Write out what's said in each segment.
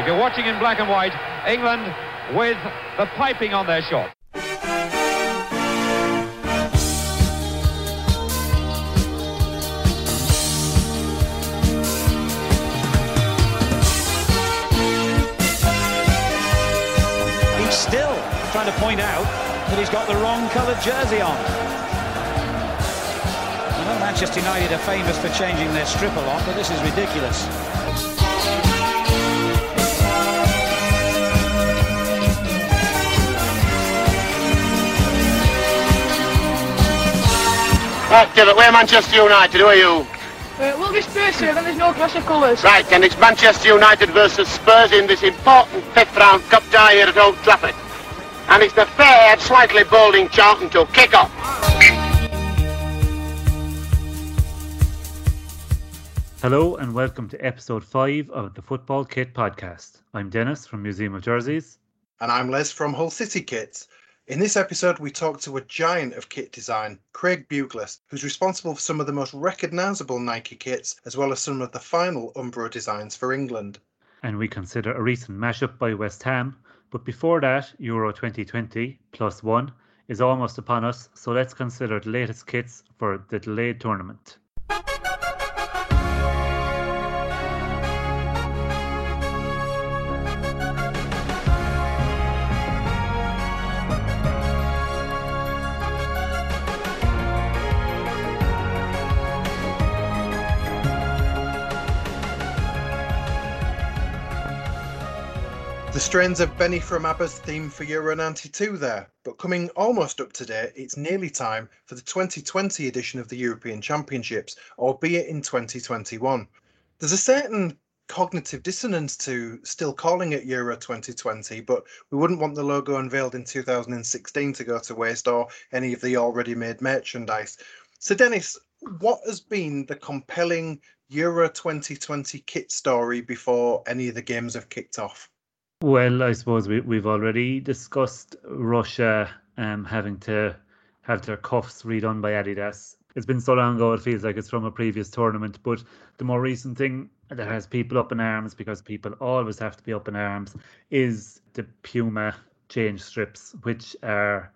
If you're watching in black and white, England with the piping on their shot. He's still trying to point out that he's got the wrong coloured jersey on. Manchester United are famous for changing their strip a lot, but this is ridiculous. Right, David, we're Manchester United, who are you? Uh, we'll be Spurs, sir, then there's no clash of colours. Right, and it's Manchester United versus Spurs in this important fifth round cup tie here at Old Trafford. And it's the fair, slightly balding Charlton to kick off. Hello and welcome to episode 5 of the Football Kit podcast. I'm Denis from Museum of Jerseys. And I'm Les from Hull City Kits. In this episode, we talk to a giant of kit design, Craig Buglass, who's responsible for some of the most recognisable Nike kits, as well as some of the final Umbro designs for England. And we consider a recent mashup by West Ham. But before that, Euro 2020 plus one is almost upon us, so let's consider the latest kits for the delayed tournament. The strains of Benny from ABBA's theme for Euro 92 there, but coming almost up to date, it's nearly time for the 2020 edition of the European Championships, albeit in 2021. There's a certain cognitive dissonance to still calling it Euro 2020, but we wouldn't want the logo unveiled in 2016 to go to waste or any of the already made merchandise. So, Denis, what has been the compelling Euro 2020 kit story before any of the games have kicked off? Well, I suppose we, we've already discussed Russia um, having to have their cuffs redone by Adidas. It's been so long ago, it feels like it's from a previous tournament. But the more recent thing that has people up in arms, because people always have to be up in arms, is the Puma change strips, which are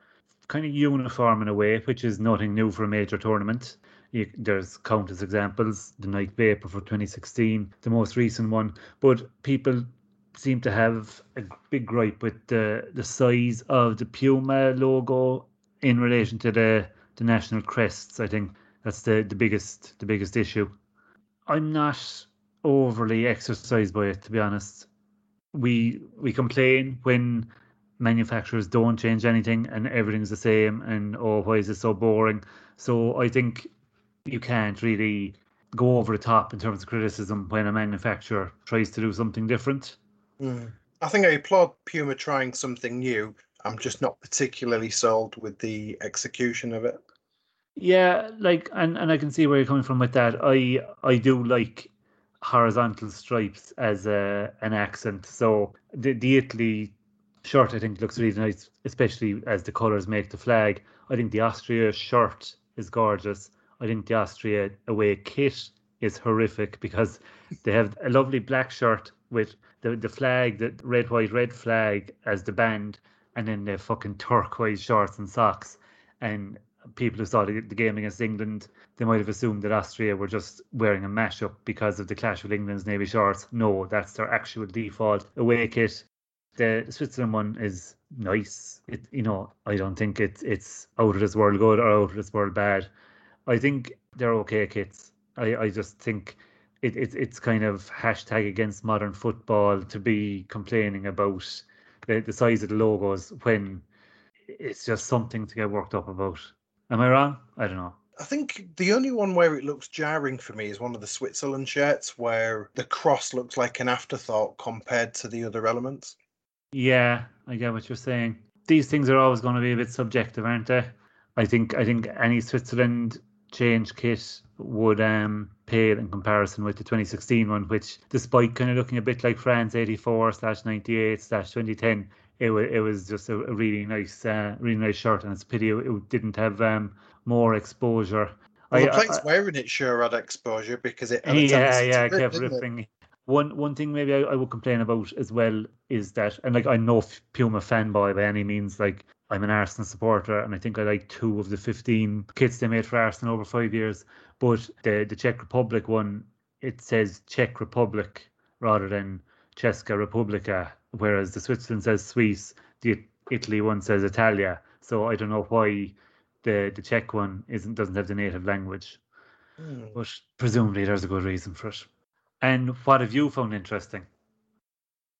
kind of uniform in a way, which is nothing new for a major tournament. You, there's countless examples. The Nike Vapor for 2016, the most recent one. But people seem to have a big gripe with the the size of the Puma logo in relation to the the national crests. I think that's the the biggest the biggest issue. I'm not overly exercised by it, to be honest. We we complain when manufacturers don't change anything and everything's the same and oh why is it so boring? So I think you can't really go over the top in terms of criticism when a manufacturer tries to do something different. Mm. I think I applaud Puma trying something new. I'm just not particularly sold with the execution of it. Yeah, like and, and I can see where you're coming from with that. I I do like horizontal stripes as a an accent. So the the Italy shirt I think looks really nice, especially as the colours make the flag. I think the Austria shirt is gorgeous. I think the Austria away kit is horrific because they have a lovely black shirt with the, the flag, the red, white, red flag as the band, and then the fucking turquoise shorts and socks. And people who saw the, the game against England, they might have assumed that Austria were just wearing a mashup because of the clash with England's navy shorts. No, that's their actual default away kit. The Switzerland one is nice. It, you know, I don't think it's it's out of this world good or out of this world bad. I think they're okay kits. I, I just think it, it it's kind of hashtag against modern football to be complaining about the, the size of the logos when it's just something to get worked up about. Am I wrong? I don't know. I think the only one where it looks jarring for me is one of the Switzerland shirts where the cross looks like an afterthought compared to the other elements. Yeah, I get what you're saying. These things are always going to be a bit subjective, aren't they? I think I think any Switzerland change kit would um pale in comparison with the 2016 one, which despite kind of looking a bit like France 84 slash 98 slash 2010, it was it was just a, a really nice uh, really nice shirt, and it's a pity it, it didn't have um more exposure. Well, I- the I- wearing it sure had exposure because it. Yeah, yeah, to kept didn't it? ripping. One one thing maybe I, I would complain about as well is that, and like I'm no Puma fanboy by any means. Like I'm an Arsenal supporter, and I think I like two of the 15 kits they made for Arsenal over five years. But the the Czech Republic one, it says Czech Republic rather than Česká Republika, whereas the Switzerland says Swiss, the Italy one says Italia. So I don't know why the the Czech one isn't doesn't have the native language, Hmm. but presumably there's a good reason for it. And what have you found interesting?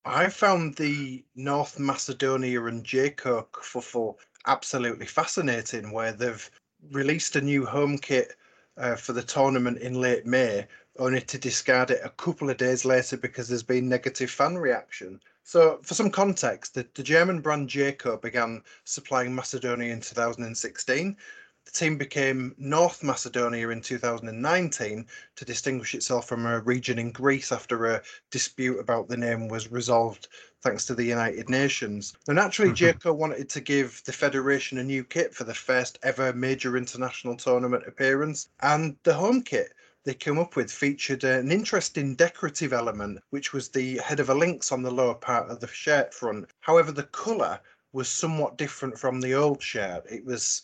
I found the North Macedonia and Jako kerfuffle absolutely fascinating, where they've released a new home kit uh, for the tournament in late May, only to discard it a couple of days later because there's been negative fan reaction. So, for some context, the, the German brand Jako began supplying Macedonia in 2016. The team became North Macedonia in 2019 to distinguish itself from a region in Greece after a dispute about the name was resolved thanks to the United Nations. Now, naturally, Mhm. Jako wanted to give the Federation a new kit for the first ever major international tournament appearance, and the home kit they came up with featured an interesting decorative element, which was the head of a lynx on the lower part of the shirt front. However, the colour was somewhat different from the old shirt. It was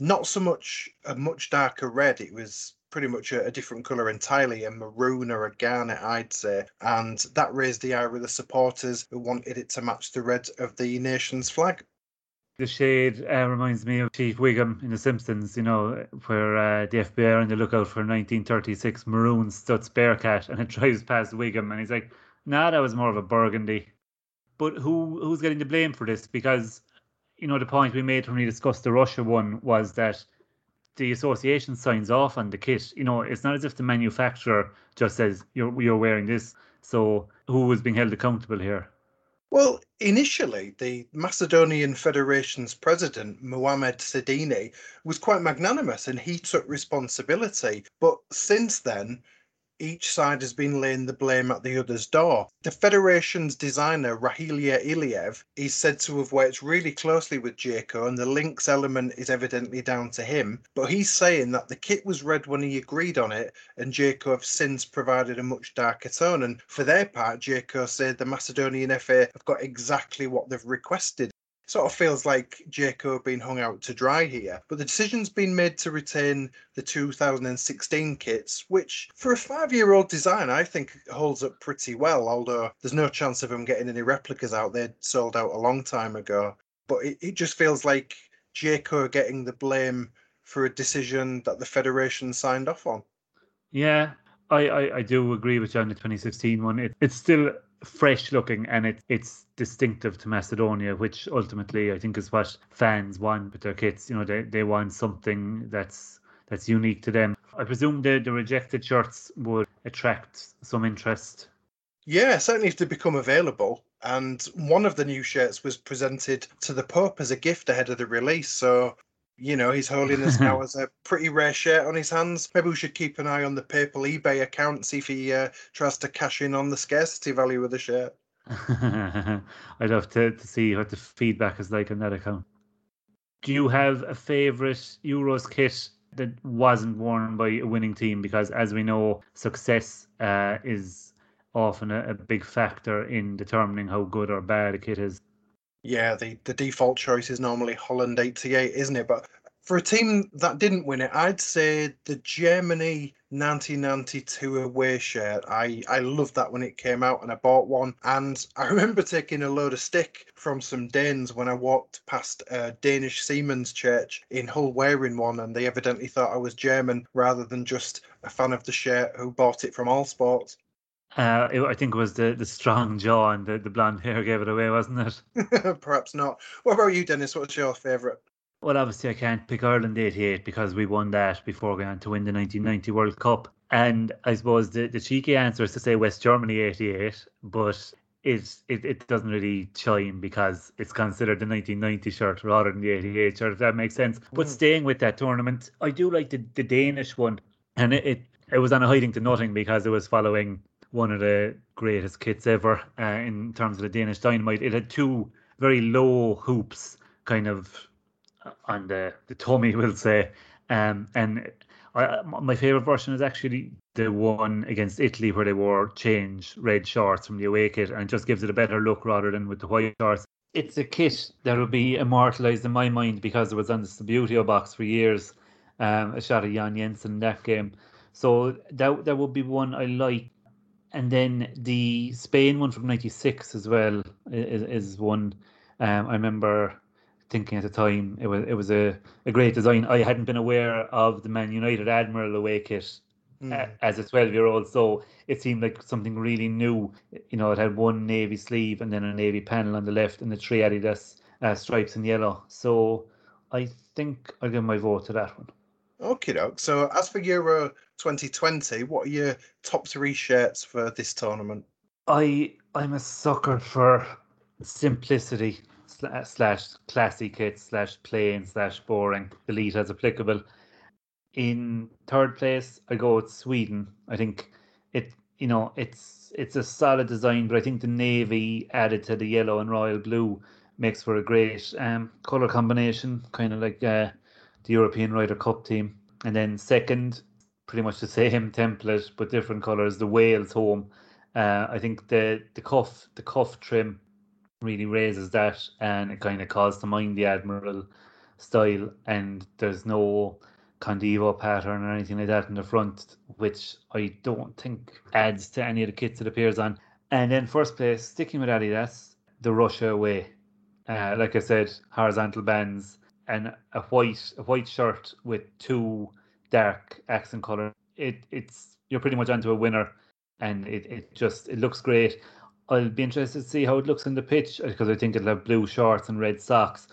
not so much a much darker red, it was pretty much a, a different colour entirely, a maroon or a garnet, I'd say. And that raised the ire of the supporters who wanted it to match the red of the nation's flag. The shade uh, reminds me of Chief Wiggum in The Simpsons, you know, where uh, the FBI are on the lookout for 1936 maroon Stutz Bearcat, and it drives past Wiggum, and he's like, "Nah, that was more of a burgundy." But who who's getting the blame for this? Because you know the point we made when we discussed the Russia one was that the association signs off on the kit. You know, it's not as if the manufacturer just says you're you're wearing this. So who is being held accountable here? Well, initially, the Macedonian Federation's president, Muamed Sejdini, was quite magnanimous and he took responsibility. But since then, each side has been laying the blame at the other's door. The Federation's designer, Rahilia Iliev, is said to have worked really closely with Jako, and the lynx element is evidently down to him. But he's saying that the kit was red when he agreed on it, and Jako have since provided a much darker tone. And for their part, Jako said the Macedonian FA have got exactly what they've requested. Sort of feels like Jako being hung out to dry here, but the decision's been made to retain the 2016 kits, which for a five year old design, I think holds up pretty well, although there's no chance of them getting any replicas out. They sold out a long time ago. But it, it just feels like Jako are getting the blame for a decision that the Federation signed off on. Yeah, I, I, I do agree with you on the 2016 one. It, it's still fresh looking and it, it's distinctive to Macedonia, which ultimately I think is what fans want with their kits. You know, they, they want something that's that's unique to them. I presume the, the rejected shirts would attract some interest. Yeah, certainly if they become available. And one of the new shirts was presented to the Pope as a gift ahead of the release. So, you know, His Holiness now as a pretty rare shirt on his hands. Maybe we should keep an eye on the papal eBay account, see if he uh, tries to cash in on the scarcity value of the shirt. I'd love to, to see what the feedback is like on that account. Do you have a favourite Euros kit that wasn't worn by a winning team? Because as we know, success uh, is often a, a big factor in determining how good or bad a kit is. Yeah, the, the default choice is normally Holland 88, isn't it? But for a team that didn't win it, I'd say the Germany 1992 away shirt. I, I loved that when it came out and I bought one. And I remember taking a load of stick from some Danes when I walked past a Danish Seamen's church in Hull wearing one. And they evidently thought I was German rather than just a fan of the shirt who bought it from All Sports. Uh, it, I think it was the, the strong jaw and the, the blonde hair gave it away, wasn't it? Perhaps not. What about you, Denis? What's your favourite? Well, obviously, I can't pick Ireland 88 because we won that before going on to win the 1990 World Cup. And I suppose the, the cheeky answer is to say West Germany 88, but it, it, it doesn't really chime because it's considered the 1990 shirt rather than the 88 shirt, if that makes sense. But Mm. staying with that tournament, I do like the, the Danish one. And it, it, it was on a hiding to nothing because it was following one of the greatest kits ever uh, in terms of the Danish Dynamite. It had two very low hoops, kind of on the, the tummy, we'll say. Um, and I, my favorite version is actually the one against Italy where they wore change red shorts from the away kit and just gives it a better look rather than with the white shorts. It's a kit that will be immortalized in my mind because it was on the Subbuteo box for years. Um, a shot of Jan Jensen in that game. So that that would be one I like. And then the Spain one from '96 as well is, is one um, I remember thinking at the time it was it was a, a great design. I hadn't been aware of the Man United Admiral away kit mm. as a 12 year old, so it seemed like something really new. You know, it had one navy sleeve and then a navy panel on the left and the three Adidas uh, stripes in yellow. So I think I'll give my vote to that one. Okay, doc. So as for Euro 2020, what are your top three shirts for this tournament? I I'm a sucker for simplicity slash classy kits slash plain slash boring. Delete as applicable. In third place, I go with Sweden. I think it you know it's it's a solid design, but I think the navy added to the yellow and royal blue makes for a great um, color combination, kind of like uh, the European Ryder Cup team. And then second, pretty much the same template but different colors. The Wales home. Uh, I think the the cuff the cuff trim really raises that and it kind of calls to mind the Admiral style and there's no Condivo pattern or anything like that in the front, which I don't think adds to any of the kits it appears on. And then first place, sticking with Adidas, the Russia way. Uh, like I said, horizontal bands and a white a white shirt with two dark accent color. It it's you're pretty much onto a winner, and it, it just it looks great. I'll be interested to see how it looks in the pitch because I think it'll have blue shorts and red socks.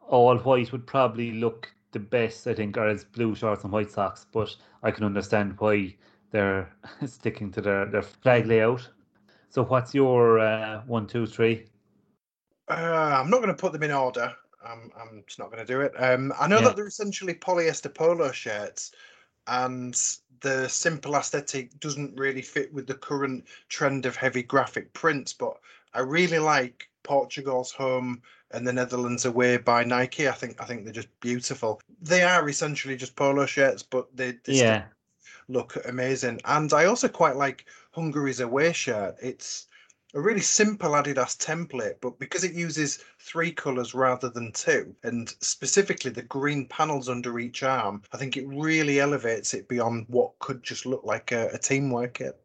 All white would probably look the best, I think, or as blue shorts and white socks. But I can understand why they're sticking to their, their flag layout. So, what's your uh, one, two, three? Uh, I'm not going to put them in order. I'm, I'm just not going to do it. Um, I know yeah. that they're essentially polyester polo shirts, and the simple aesthetic doesn't really fit with the current trend of heavy graphic prints. But I really like Portugal's home and the Netherlands away by Nike. I think I think they're just beautiful. They are essentially just polo shirts, but they, they yeah look amazing. And I also quite like Hungary's away shirt. It's a really simple Adidas template, but because it uses three colours rather than two, and specifically the green panels under each arm, I think it really elevates it beyond what could just look like a, a teamwear kit.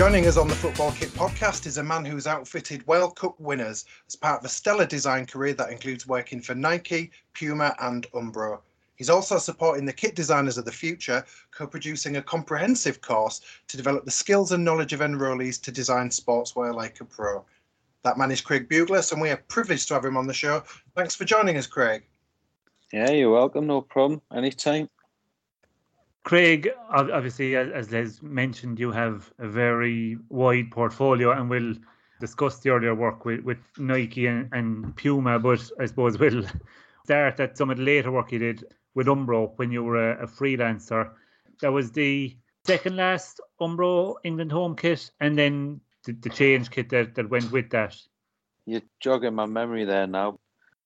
Joining us on the Football Kit podcast is a man who's outfitted World Cup winners as part of a stellar design career that includes working for Nike, Puma, and Umbro. He's also supporting the kit designers of the future, co producing a comprehensive course to develop the skills and knowledge of enrollees to design sportswear like a pro. That man is Craig Buglass, and we are privileged to have him on the show. Thanks for joining us, Craig. Yeah, you're welcome. No problem. Anytime. Craig, obviously, as Les mentioned, you have a very wide portfolio, and we'll discuss the earlier work with, with Nike and, and Puma. But I suppose we'll start at some of the later work you did with Umbro when you were a, a freelancer. That was the second last Umbro England home kit, and then the, the change kit that, that went with that. You're jogging my memory there now.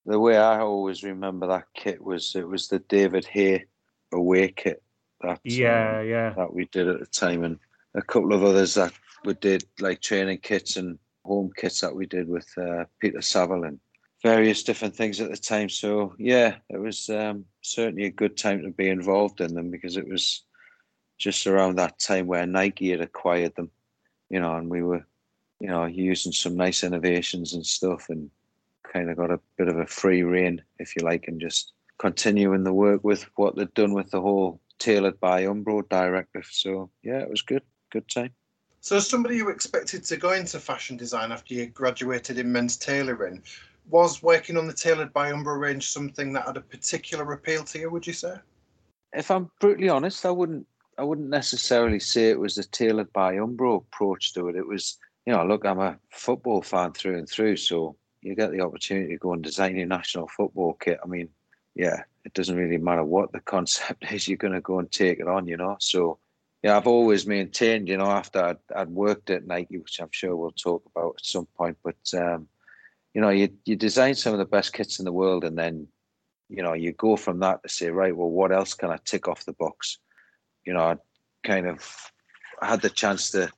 The way I always remember that kit was it was the David Hay away kit that yeah, um, yeah, that we did at the time, and a couple of others that we did like training kits and home kits that we did with uh, Peter Saville and various different things at the time. So yeah, it was um, certainly a good time to be involved in them because it was just around that time where Nike had acquired them, you know, and we were, you know, using some nice innovations and stuff, and kind of got a bit of a free reign, if you like, and just continuing the work with what they'd done with the whole tailored by Umbro directive. So yeah, it was good. Good time. So, as somebody who expected to go into fashion design after you graduated in men's tailoring, was working on the tailored by Umbro range something that had a particular appeal to you? Would you say? If I'm brutally honest, I wouldn't. I wouldn't necessarily say it was the tailored by Umbro approach to it. It was, you know, look, I'm a football fan through and through, so you get the opportunity to go and design your national football kit. I mean, yeah, it doesn't really matter what the concept is, you're going to go and take it on, you know. So, yeah, I've always maintained, you know, after I'd, I'd worked at Nike, which I'm sure we'll talk about at some point, but, um, you know, you, you design some of the best kits in the world and then, you know, you go from that to say, right, well, what else can I tick off the box? You know, I kind of had the chance to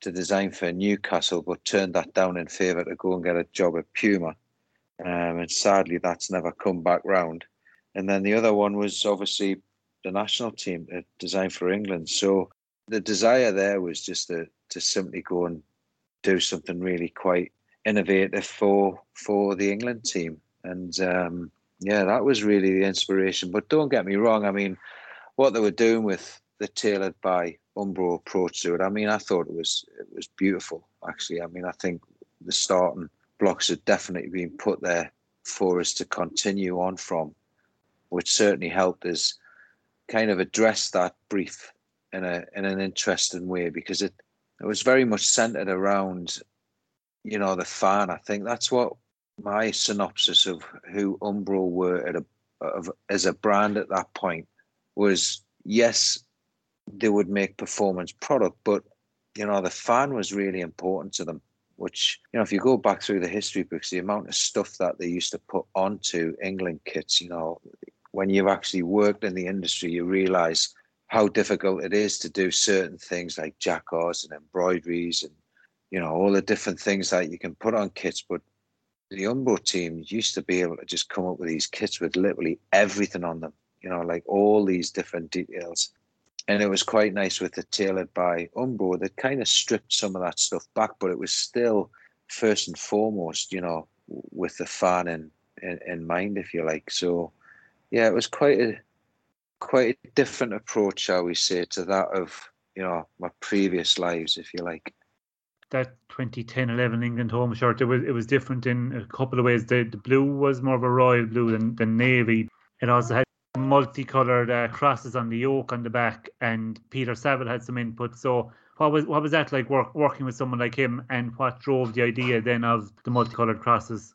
to design for Newcastle, but turned that down in favour to go and get a job at Puma. Um, and sadly, that's never come back round. And then the other one was obviously the national team to design for England. So the desire there was just to, to simply go and do something really quite innovative for for the England team. And um, yeah, that was really the inspiration. But don't get me wrong. I mean, what they were doing with the tailored by Umbro approach to it. I mean, I thought it was it was beautiful. Actually, I mean, I think the starting blocks had definitely been put there for us to continue on from, which certainly helped us kind of address that brief in a in an interesting way because it it was very much centered around, you know, the fan. I think that's what my synopsis of who Umbro were at a of, as a brand at that point was. Yes, they would make performance product, but you know the fan was really important to them. Which you know, if you go back through the history books, the amount of stuff that they used to put onto England kits, you know, when you've actually worked in the industry, you realise how difficult it is to do certain things like jacquards and embroideries and you know all the different things that you can put on kits. But the Umbro team used to be able to just come up with these kits with literally everything on them. You know, like all these different details and it was quite nice with the tailored by Umbro that kind of stripped some of that stuff back, but it was still first and foremost, you know, with the fan in, in, in mind, if you like. So, yeah, it was quite a quite a different approach, shall we say, to that of you know my previous lives, if you like. That 2010-11 England home shirt, it was it was different in a couple of ways. The the blue was more of a royal blue than, than navy. It also had multicolored uh, crosses on the yoke on the back, and Peter Saville had some input. So, what was what was that like work, working with someone like him, and what drove the idea then of the multicolored crosses?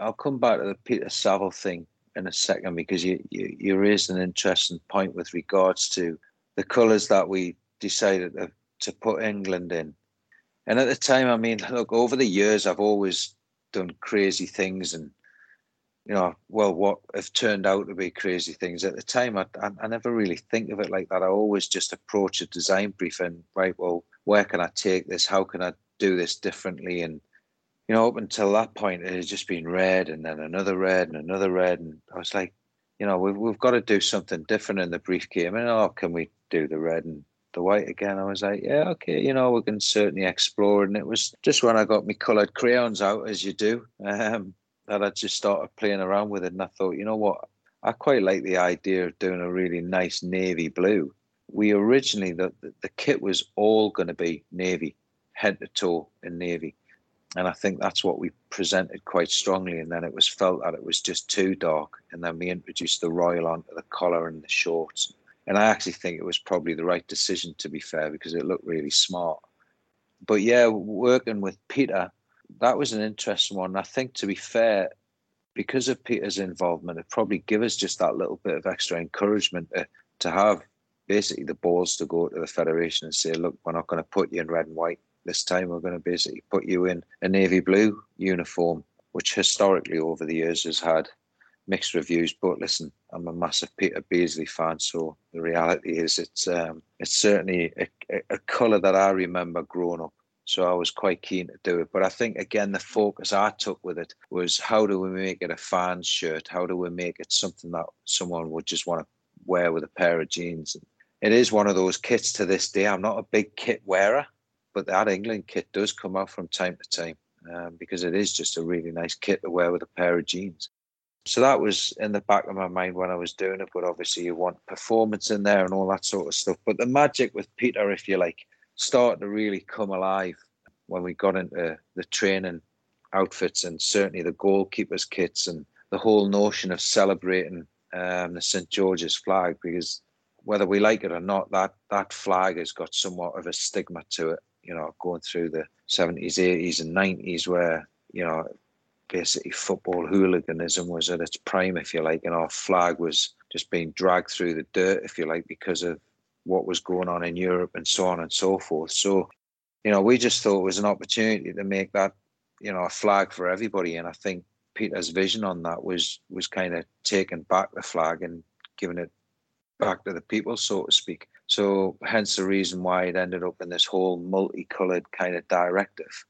I'll come back to the Peter Saville thing in a second because you, you, you raised an interesting point with regards to the colours that we decided to, to put England in. And at the time, I mean, look, over the years, I've always done crazy things and you know, well, what have turned out to be crazy things. At the time, I, I, I, never really think of it like that. I always just approach a design brief and, right, well, where can I take this? How can I do this differently? And, you know, up until that point, it had just been red and then another red and another red. And I was like, you know, we've, we've got to do something different. And the brief came and, oh, can we do the red and the white again? I was like, yeah, okay, you know, we can certainly explore. And it was just when I got my coloured crayons out, as you do. Um, that I just started playing around with it, and I thought, you know what, I quite like the idea of doing a really nice navy blue. We originally the the kit was all going to be navy, head to toe in navy, and I think that's what we presented quite strongly. And then it was felt that it was just too dark, and then we introduced the royal onto the collar and the shorts. And I actually think it was probably the right decision to be fair because it looked really smart. But yeah, working with Peter that was an interesting one. I think, to be fair, because of Peter's involvement, it probably give us just that little bit of extra encouragement to, to have basically the balls to go to the federation and say, look, we're not going to put you in red and white this time. We're going to basically put you in a navy blue uniform, which historically over the years has had mixed reviews. But listen, I'm a massive Peter Beardsley fan, so the reality is it's um, it's certainly a, a, a colour that I remember growing up so I was quite keen to do it. But I think, again, the focus I took with it was how do we make it a fan shirt? How do we make it something that someone would just want to wear with a pair of jeans? It is one of those kits to this day. I'm not a big kit wearer, but that England kit does come out from time to time um, because it is just a really nice kit to wear with a pair of jeans. So that was in the back of my mind when I was doing it. But obviously, you want performance in there and all that sort of stuff. But the magic with Peter, if you like, started to really come alive when we got into the training outfits and certainly the goalkeepers kits and the whole notion of celebrating um, the St George's flag because whether we like it or not, that that flag has got somewhat of a stigma to it. You know, going through the seventies, eighties, and nineties, where you know basically football hooliganism was at its prime, if you like, and our flag was just being dragged through the dirt, if you like, because of what was going on in Europe and so on and so forth. So, you know, we just thought it was an opportunity to make that, you know, a flag for everybody. And I think Peter's vision on that was was kind of taking back the flag and giving it back to the people, so to speak. So hence the reason why it ended up in this whole multicolored kind of directive.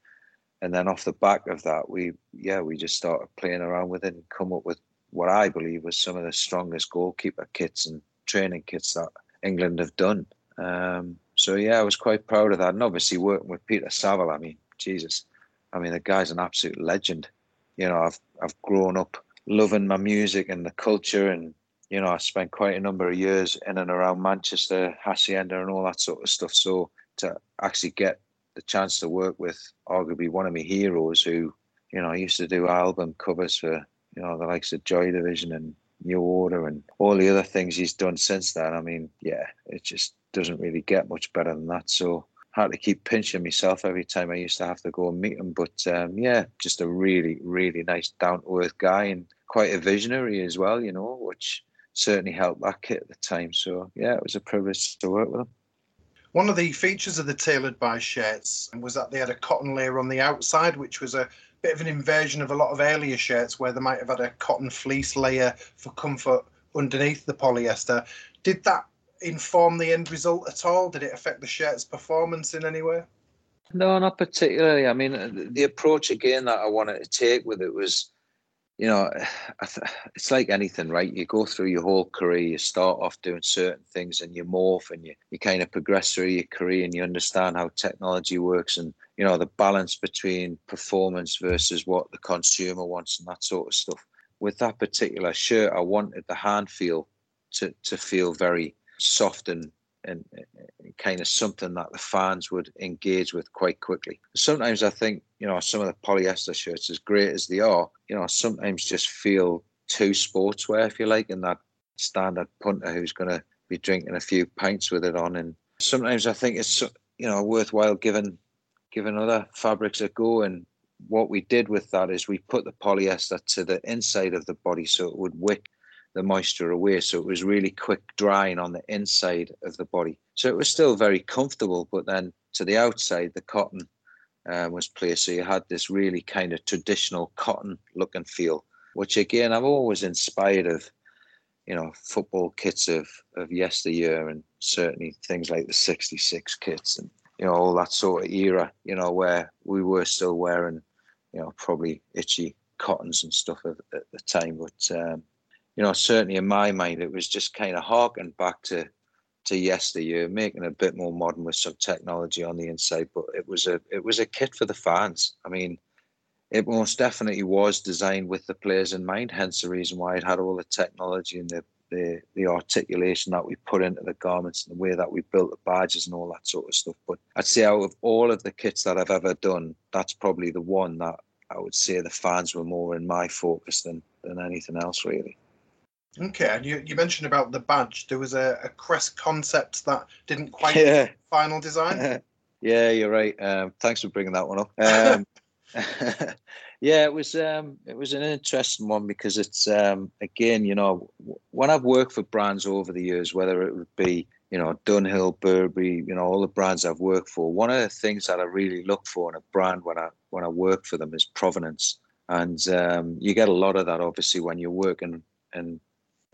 And then off the back of that, we yeah, we just started playing around with it and come up with what I believe was some of the strongest goalkeeper kits and training kits that England have done. Um, so yeah, I was quite proud of that. And obviously working with Peter Saville, I mean, Jesus, I mean the guy's an absolute legend. You know, I've I've grown up loving my music and the culture and you know, I spent quite a number of years in and around Manchester, Hacienda, and all that sort of stuff. So to actually get the chance to work with arguably one of my heroes, who you know, I used to do album covers for you know the likes of Joy Division and New Order and all the other things he's done since then. I mean, yeah, it just doesn't really get much better than that. So I had to keep pinching myself every time I used to have to go and meet him. But um, yeah, just a really, really nice, down to earth guy and quite a visionary as well, you know, which certainly helped that kit at the time. So yeah, it was a privilege to work with him. One of the features of the tailored by shirts was that they had a cotton layer on the outside, which was a bit of an inversion of a lot of earlier shirts where they might have had a cotton fleece layer for comfort underneath the polyester. Did that inform the end result at all? Did it affect the shirt's performance in any way? No, not particularly. I mean, the approach again that I wanted to take with it was you know, it's like anything, right? You go through your whole career, you start off doing certain things and you morph and you, you kind of progress through your career and you understand how technology works and, you know, the balance between performance versus what the consumer wants and that sort of stuff. With that particular shirt, I wanted the hand feel to, to feel very soft and and, kind of something that the fans would engage with quite quickly. Sometimes I think, you know, some of the polyester shirts, as great as they are, you know, sometimes just feel too sportswear, if you like, and that standard punter who's going to be drinking a few pints with it on. And sometimes I think it's, you know, worthwhile giving giving other fabrics a go. And what we did with that is we put the polyester to the inside of the body so it would wick the moisture away. So it was really quick drying on the inside of the body. So it was still very comfortable, but then to the outside, the cotton uh, was placed. So you had this really kind of traditional cotton look and feel, which again, I'm always inspired of, you know, football kits of, of yesteryear and certainly things like the 66 kits and, you know, all that sort of era, you know, where we were still wearing, you know, probably itchy cottons and stuff at, at the time. But, um, you know, certainly in my mind, it was just kind of harking back to to yesteryear, making it a bit more modern with some technology on the inside. But it was a it was a kit for the fans. I mean, it most definitely was designed with the players in mind. Hence the reason why it had all the technology and the the, the articulation that we put into the garments and the way that we built the badges and all that sort of stuff. But I'd say out of all of the kits that I've ever done, that's probably the one that I would say the fans were more in my focus than than anything else really. Okay, and you, you mentioned about the badge. There was a, a crest concept that didn't quite yeah. final design. yeah, you're right. Um, thanks for bringing that one up. Um, yeah, it was um, it was an interesting one because it's um, again, you know, when I've worked for brands over the years, whether it would be you know Dunhill, Burberry, you know, all the brands I've worked for. One of the things that I really look for in a brand when I when I work for them is provenance, and um, you get a lot of that obviously when you're working in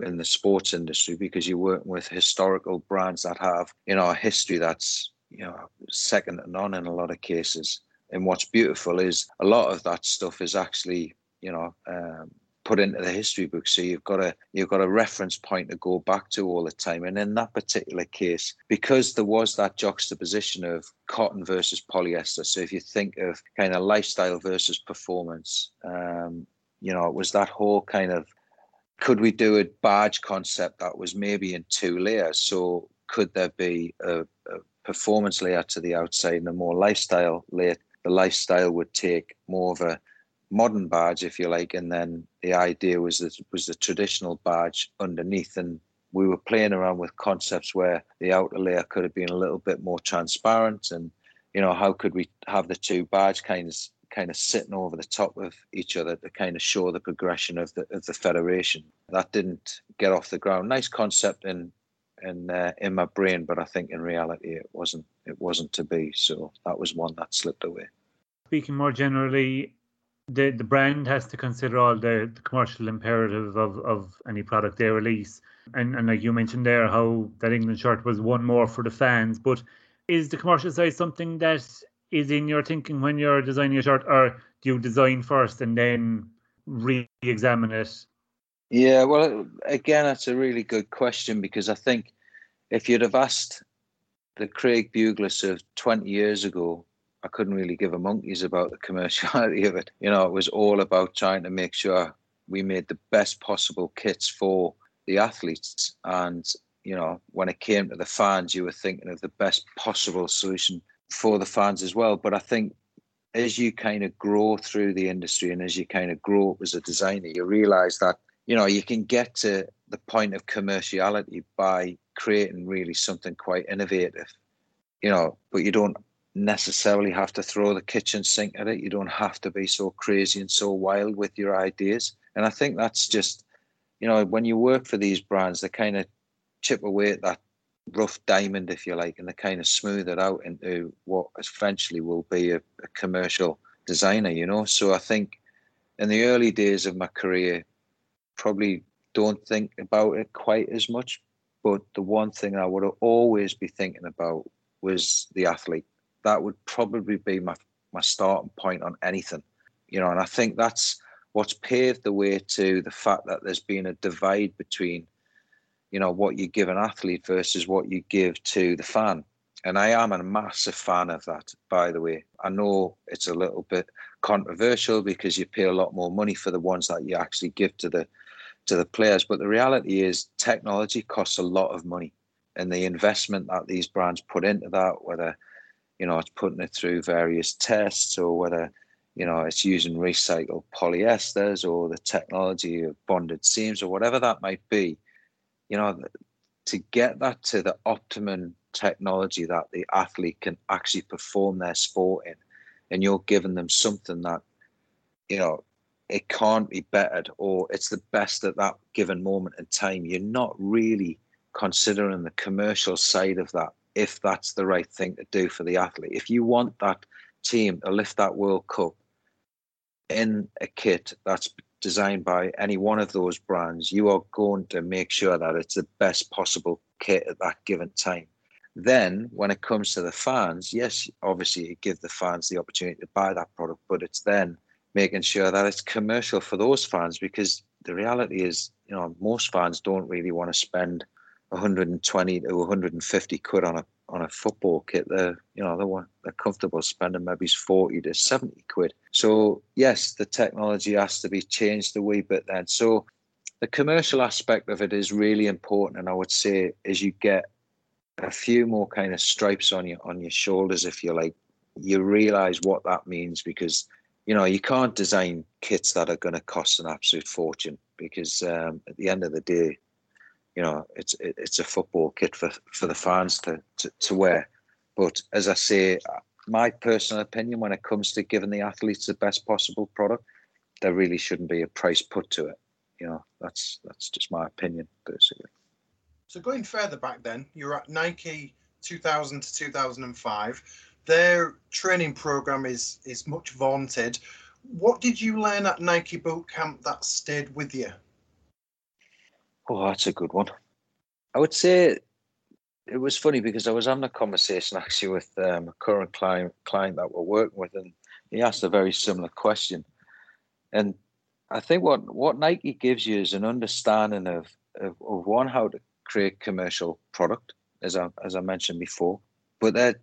in the sports industry because you're working with historical brands that have you know a history that's you know second to none in a lot of cases. And what's beautiful is a lot of that stuff is actually you know um, put into the history book. So you've got a you've got a reference point to go back to all the time. And in that particular case because there was that juxtaposition of cotton versus polyester so if you think of kind of lifestyle versus performance um, you know it was that whole kind of could we do a badge concept that was maybe in two layers? So could there be a, a performance layer to the outside and a more lifestyle layer? The lifestyle would take more of a modern badge, if you like, and then the idea was that was the traditional badge underneath. And we were playing around with concepts where the outer layer could have been a little bit more transparent, and you know how could we have the two badge kinds kind of sitting over the top of each other to kind of show the progression of the of the federation. That didn't get off the ground. Nice concept in in uh, in my brain, but I think in reality it wasn't it wasn't to be. So that was one that slipped away. Speaking more generally, the the brand has to consider all the, the commercial imperative of, of any product they release. And and like you mentioned there, how that England shirt was one more for the fans. But is the commercial side something that is in your thinking when you're designing a shirt, or do you design first and then re-examine it? Yeah, well, again, that's a really good question because I think if you'd have asked the Craig Buglass of 20 years ago, I couldn't really give a monkey's about the commerciality of it. You know, it was all about trying to make sure we made the best possible kits for the athletes. And, you know, when it came to the fans, you were thinking of the best possible solution for the fans as well. But I think as you kind of grow through the industry and as you kind of grow up as a designer, you realize that, you know, you can get to the point of commerciality by creating really something quite innovative, you know, but you don't necessarily have to throw the kitchen sink at it. You don't have to be so crazy and so wild with your ideas. And I think that's just, you know, when you work for these brands, they kind of chip away at that rough diamond, if you like, and they kind of smooth it out into what eventually will be a, a commercial designer, you know. So I think in the early days of my career, probably don't think about it quite as much. But the one thing I would always be thinking about was the athlete that would probably be my my starting point on anything, you know. And I think that's what's paved the way to the fact that there's been a divide between, you know, what you give an athlete versus what you give to the fan. And I am a massive fan of that, by the way. I know it's a little bit controversial because you pay a lot more money for the ones that you actually give to the to the players. But the reality is technology costs a lot of money. And the investment that these brands put into that, whether you know, it's putting it through various tests or whether, you know, it's using recycled polyesters or the technology of bonded seams or whatever that might be, you know, to get that to the optimum technology that the athlete can actually perform their sport in, and you're giving them something that, you know, it can't be bettered or it's the best at that given moment in time, you're not really considering the commercial side of that if that's the right thing to do for the athlete. If you want that team to lift that World Cup in a kit that's designed by any one of those brands, you are going to make sure that it's the best possible kit at that given time. Then, when it comes to the fans, yes, obviously you give the fans the opportunity to buy that product, but it's then making sure that it's commercial for those fans because the reality is, you know, most fans don't really want to spend 120 to 150 quid on a on a football kit. They're you know they're they're comfortable spending maybe 40 to 70 quid. So yes, the technology has to be changed a wee bit then. So the commercial aspect of it is really important, and I would say as you get a few more kind of stripes on your on your shoulders, if you like, you realise what that means because you know you can't design kits that are going to cost an absolute fortune because um, at the end of the day you know, it's it's a football kit for for the fans to, to, to wear. But as I say, my personal opinion when it comes to giving the athletes the best possible product, there really shouldn't be a price put to it. You know, that's that's just my opinion, basically. So going further back, then you're at Nike 2000 to 2005. Their training program is is much vaunted. What did you learn at Nike Boot Camp that stayed with you? Oh, that's a good one. I would say it was funny because I was having a conversation actually with um, a current client client that we're working with, and he asked a very similar question. And I think what what Nike gives you is an understanding of of, of one how to create commercial product, as I as I mentioned before, but that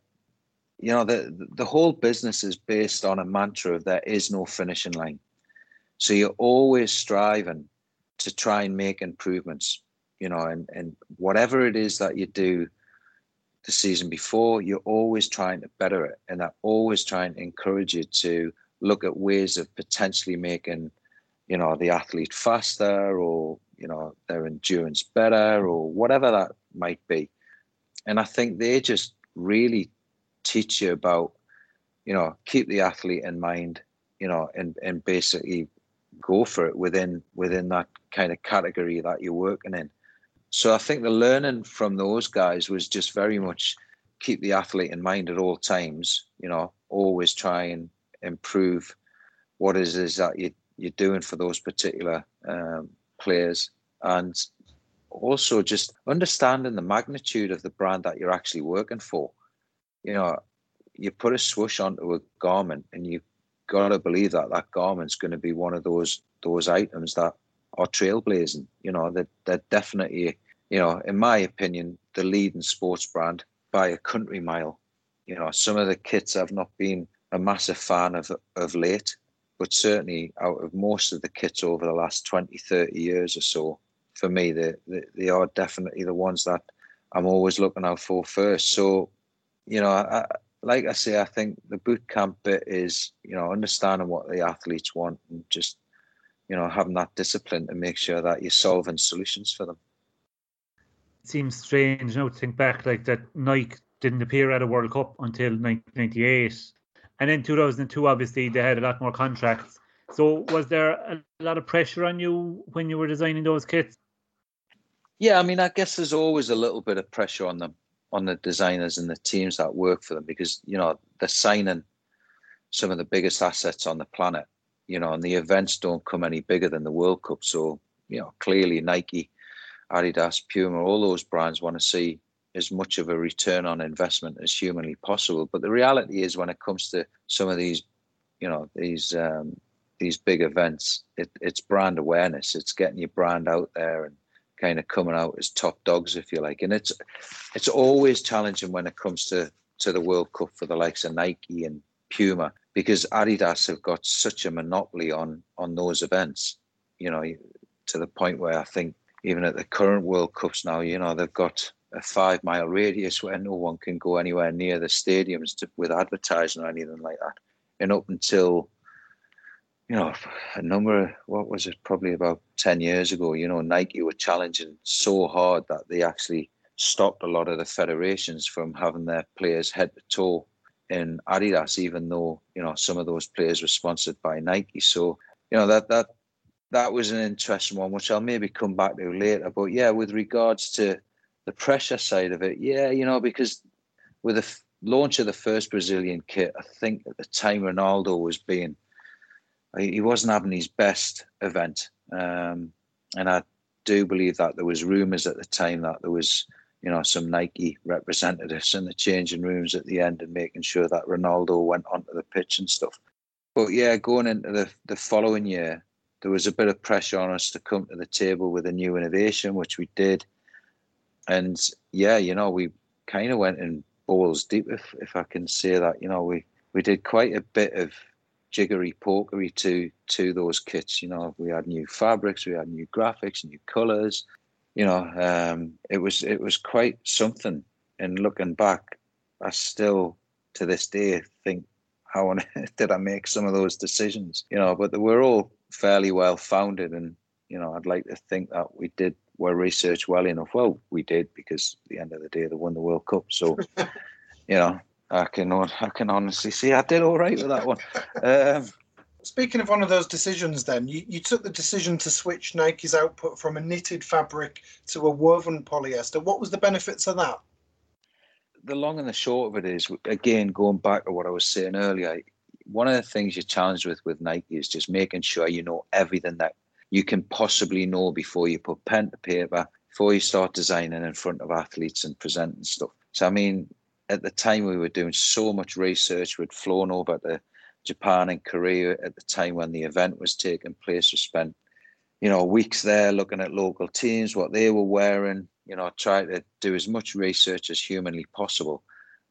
you know the the whole business is based on a mantra of there is no finishing line. So you're always striving to try and make improvements, you know, and, and whatever it is that you do the season before, you're always trying to better it. And I always try and encourage you to look at ways of potentially making, you know, the athlete faster or, you know, their endurance better or whatever that might be. And I think they just really teach you about, you know, keep the athlete in mind, you know, and and basically go for it within within that kind of category that you're working in. So I think the learning from those guys was just very much keep the athlete in mind at all times. You know, always try and improve what it is that you you're doing for those particular um, players, and also just understanding the magnitude of the brand that you're actually working for. You know, you put a swoosh onto a garment, and you've got to believe that that garment's going to be one of those those items that are trailblazing. You know, they're, they're definitely, you know, in my opinion, the leading sports brand by a country mile. You know, some of the kits I've not been a massive fan of of late, but certainly out of most of the kits over the last 20, 30 years or so, for me, they, they, they are definitely the ones that I'm always looking out for first. So, you know, I, like I say, I think the boot camp bit is, you know, understanding what the athletes want and just, you know, having that discipline to make sure that you're solving solutions for them. It seems strange now to think back like that Nike didn't appear at a World Cup until 1998. And in 2002, obviously, they had a lot more contracts. So was there a lot of pressure on you when you were designing those kits? Yeah, I mean, I guess there's always a little bit of pressure on them, on the designers and the teams that work for them, because you know they're signing some of the biggest assets on the planet. You know, and the events don't come any bigger than the World Cup. So you know, clearly Nike, Adidas, Puma, all those brands want to see as much of a return on investment as humanly possible. But the reality is, when it comes to some of these, you know, these um, these big events, it, it's brand awareness. It's getting your brand out there and kind of coming out as top dogs, if you like. And it's it's always challenging when it comes to to the World Cup for the likes of Nike and Puma because Adidas have got such a monopoly on on those events. You know, to the point where I think even at the current World Cups now, you know, they've got a five mile radius where no one can go anywhere near the stadiums to, with advertising or anything like that. And up until you know, a number of, what was it, probably about 10 years ago, you know, Nike were challenging so hard that they actually stopped a lot of the federations from having their players head to toe in Adidas, even though, you know, some of those players were sponsored by Nike. So, you know, that, that, that was an interesting one, which I'll maybe come back to later. But yeah, with regards to the pressure side of it, yeah, you know, because with the launch of the first Brazilian kit, I think at the time Ronaldo was being he wasn't having his best event, um, and I do believe that there was rumours at the time that there was, you know, some Nike representatives in the changing rooms at the end and making sure that Ronaldo went onto the pitch and stuff. But yeah, going into the the following year, there was a bit of pressure on us to come to the table with a new innovation, which we did. And yeah, you know, we kind of went in balls deep, if if I can say that. You know, we we did quite a bit of jiggery pokery to to those kits. You know, we had new fabrics, we had new graphics, new colours. You know, um, it was it was quite something. And looking back, I still to this day think, how on earth did I make some of those decisions? You know, but they were all fairly well founded, and you know, I'd like to think that we did were researched well enough. Well, we did because at the end of the day, they won the World Cup. So, you know, I can I can honestly see I did all right with that one. Um, Speaking of one of those decisions, then you, you took the decision to switch Nike's output from a knitted fabric to a woven polyester. What was the benefits of that? The long and the short of it is, again, going back to what I was saying earlier, one of the things you're challenged with with Nike is just making sure you know everything that you can possibly know before you put pen to paper, before you start designing in front of athletes and presenting stuff. So I mean, at the time we were doing so much research. We'd flown over to Japan and Korea at the time when the event was taking place. We spent, you know, weeks there looking at local teams, what they were wearing, you know, try to do as much research as humanly possible.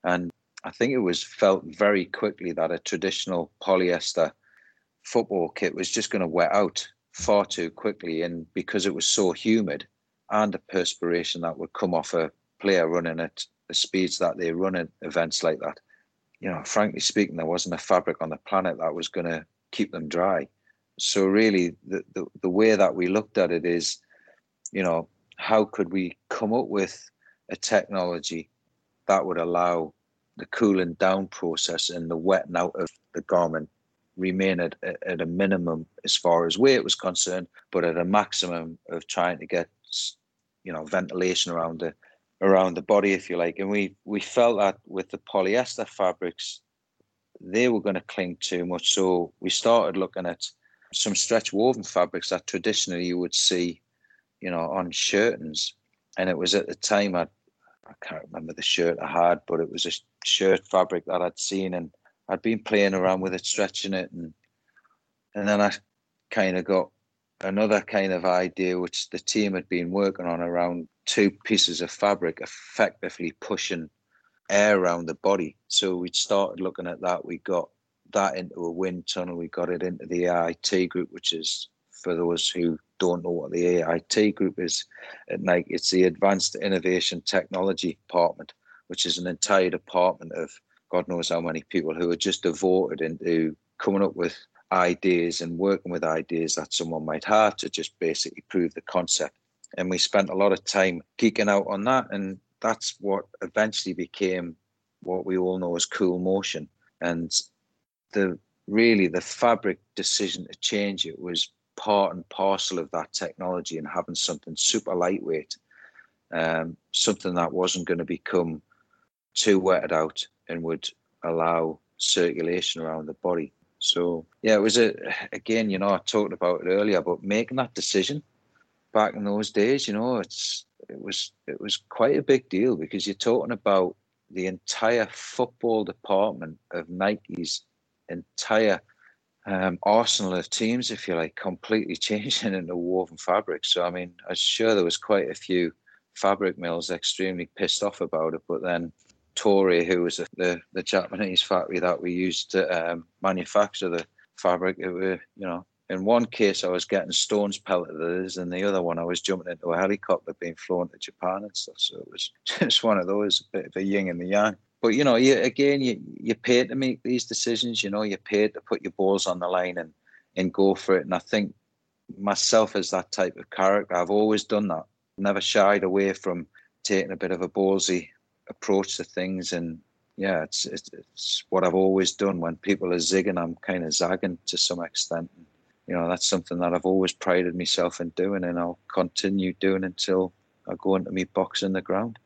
And I think it was felt very quickly that a traditional polyester football kit was just going to wet out far too quickly. And because it was so humid and the perspiration that would come off a player running at the speeds that they run at events like that, you know, frankly speaking, there wasn't a fabric on the planet that was going to keep them dry. So really, the, the the way that we looked at it is, you know, how could we come up with a technology that would allow the cooling down process and the wetting out of the garment remain at, at a minimum as far as weight was concerned, but at a maximum of trying to get you know ventilation around the around the body, if you like. And we we felt that with the polyester fabrics, they were going to cling too much. So we started looking at some stretch woven fabrics that traditionally you would see, you know, on shirtings. And it was at the time I I can't remember the shirt I had, but it was a shirt fabric that I'd seen and I'd been playing around with it, stretching it, and and then I kind of got another kind of idea which the team had been working on around two pieces of fabric effectively pushing air around the body. So we started looking at that. We got that into a wind tunnel. We got it into the AIT group, which is for those who don't know what the AIT group is at it's the Advanced Innovation Technology Department, which is an entire department of God knows how many people who are just devoted into coming up with ideas and working with ideas that someone might have to just basically prove the concept. And we spent a lot of time geeking out on that. And that's what eventually became what we all know as cool motion. And the really the fabric decision to change it was part and parcel of that technology and having something super lightweight, um, something that wasn't going to become too wetted out and would allow circulation around the body. So yeah, it was a again, you know, I talked about it earlier, but making that decision back in those days, you know, it's it was it was quite a big deal because you're talking about the entire football department of Nike's entire um, arsenal of teams, if you like, completely changing into woven fabric. So I mean, I'm sure there was quite a few fabric mills extremely pissed off about it, but then Toray, who was the, the Japanese factory that we used to um, manufacture the fabric. It were, you know, in one case I was getting stones pelted at and the other one I was jumping into a helicopter being flown to Japan and stuff. So it was just one of those, a bit of a yin and the yang. But you know, you again, you you pay to make these decisions. You know, you pay to put your balls on the line and and go for it. And I think myself as that type of character, I've always done that. Never shied away from taking a bit of a ballsy approach to things and yeah it's, it's, it's what i've always done when people are zigging i'm kind of zagging to some extent you know that's something that i've always prided myself in doing and i'll continue doing until i go into me box in the ground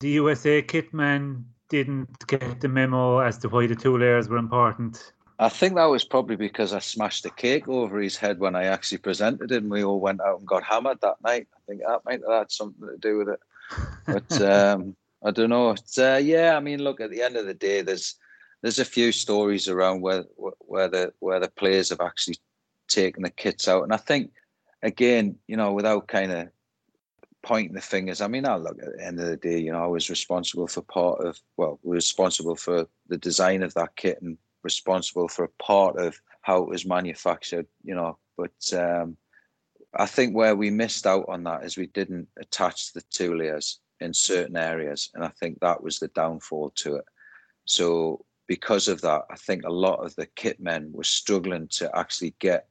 the usa kitman didn't get the memo as to why the two layers were important I think that was probably because I smashed the cake over his head when I actually presented it, and we all went out and got hammered that night. I think that might have had something to do with it but um, I don't know. It's, uh, yeah, I mean, look. At the end of the day, there's there's a few stories around where where the where the players have actually taken the kits out, and I think again, you know, without kind of pointing the fingers. I mean, I look at the end of the day, you know, I was responsible for part of well, responsible for the design of that kit and responsible for a part of how it was manufactured. You know, but um, I think where we missed out on that is we didn't attach the two layers in certain areas, and I think that was the downfall to it. So because of that, I think a lot of the kit men were struggling to actually get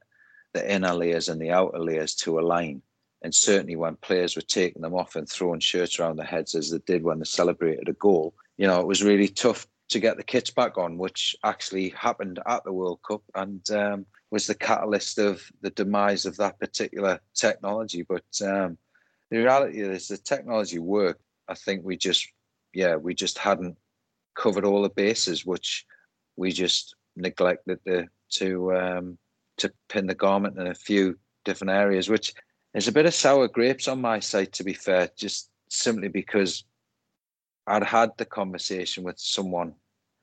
the inner layers and the outer layers to align. And certainly when players were taking them off and throwing shirts around their heads as they did when they celebrated a goal, you know, it was really tough to get the kits back on, which actually happened at the World Cup. And um, was the catalyst of the demise of that particular technology. But um, the reality is the technology worked. I think we just, yeah, we just hadn't covered all the bases, which we just neglected to to um, to pin the garment in a few different areas, which is a bit of sour grapes on my side, to be fair, just simply because I'd had the conversation with someone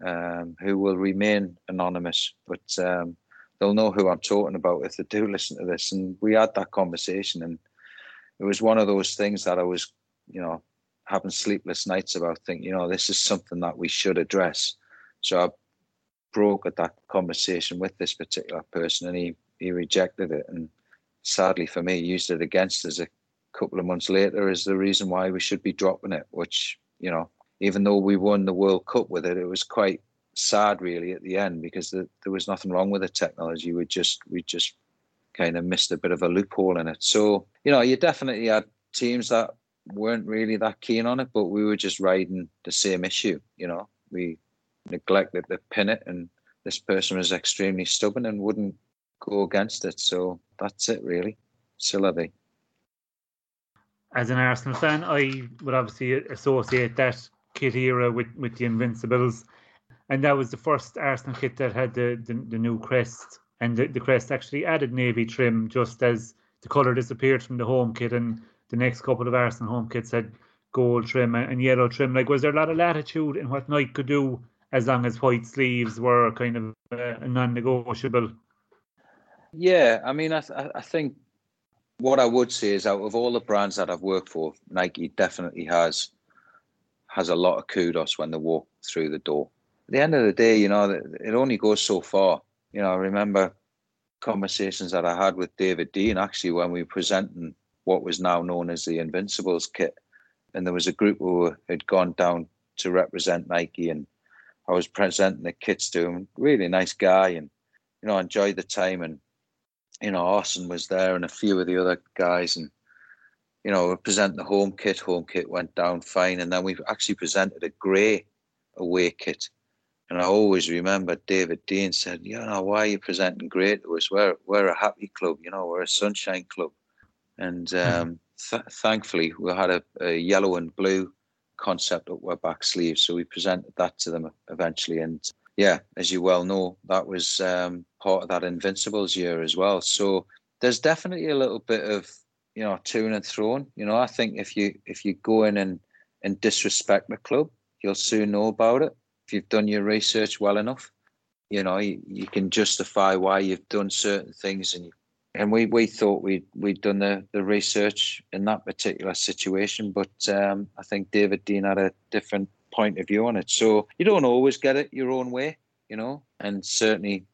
um, who will remain anonymous, but um, they'll know who I'm talking about if they do listen to this. And we had that conversation, and it was one of those things that I was, you know, having sleepless nights about. Thinking, you know, this is something that we should address. So I broke at that conversation with this particular person, and he he rejected it, and sadly for me, used it against us a couple of months later as the reason why we should be dropping it. Which you know, even though we won the World Cup with it, it was quite sad really at the end because the, there was nothing wrong with the technology. We just we just kind of missed a bit of a loophole in it. So you know, you definitely had teams that weren't really that keen on it, but we were just riding the same issue. You know, we neglected pin it and this person was extremely stubborn and wouldn't go against it. So that's it, really. Syllabi. As an Arsenal fan, I would obviously associate that kit era with, with the Invincibles. And that was the first Arsenal kit that had the, the, the new crest. And the, the crest actually added navy trim just as the colour disappeared from the home kit. And the next couple of Arsenal home kits had gold trim and yellow trim. Like, was there a lot of latitude in what Nike could do as long as white sleeves were kind of uh, non-negotiable? Yeah, I mean, I, th- I think what I would say is out of all the brands that I've worked for, Nike definitely has has a lot of kudos when they walk through the door. At the end of the day, you know, it only goes so far. You know, I remember conversations that I had with David Dein actually when we were presenting what was now known as the Invincibles kit and there was a group who had gone down to represent Nike, and I was presenting the kits to him. Really nice guy, and you know, I enjoyed the time. And you know, Austin was there, and a few of the other guys, and you know, we present the home kit. Home kit went down fine, and then we actually presented a grey away kit. And I always remember David Dein said, "You know, why are you presenting grey to us? We're we're a happy club. You know, we're a sunshine club." And mm-hmm. um, th- thankfully, we had a, a, yellow and blue concept up our back sleeve, so we presented that to them eventually. And yeah, as you well know, that was um, part of that Invincibles year as well. So there's definitely a little bit of you know tune and throwing. You know, I think if you if you go in and and disrespect the club, you'll soon know about it. If you've done your research well enough, you know you, you can justify why you've done certain things and you and we, we thought we'd we'd done the, the research in that particular situation, but um, I think David Dein had a different point of view on it. So you don't always get it your own way, you know, and certainly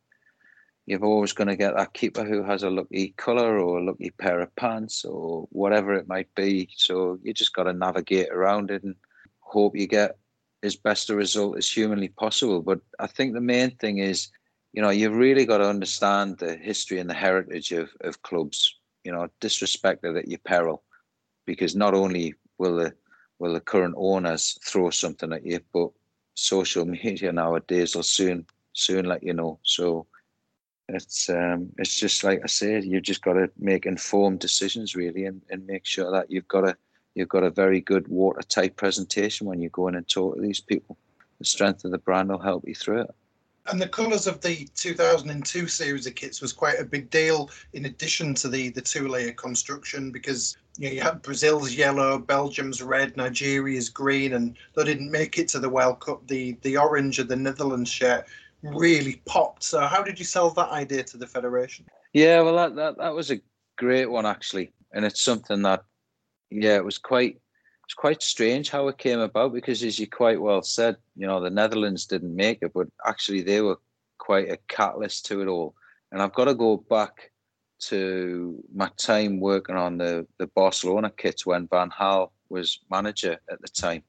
you're always going to get that keeper who has a lucky colour or a lucky pair of pants or whatever it might be. So you just got to navigate around it and hope you get as best a result as humanly possible. But I think the main thing is you know, you've really got to understand the history and the heritage of, of clubs. You know, disrespect it at your peril, because not only will the will the current owners throw something at you, but social media nowadays will soon soon let you know. So it's um, it's just like I said, you've just got to make informed decisions really, and, and make sure that you've got a you've got a very good watertight presentation when you go in and talk to these people. The strength of the brand will help you through it and the colours of the 2002 series of kits was quite a big deal in addition to the the two layer construction because you know you had Brazil's yellow, Belgium's red, Nigeria's green, and they didn't make it to the World Cup. The the orange of the Netherlands shirt really popped. So how did you sell that idea to the federation? Yeah, well that that, that was a great one actually, and it's something that yeah it was quite it's quite strange how it came about because, as you quite well said, you know, the Netherlands didn't make it, but actually they were quite a catalyst to it all. And I've got to go back to my time working on the, the Barcelona kits when Van Gaal was manager at the time.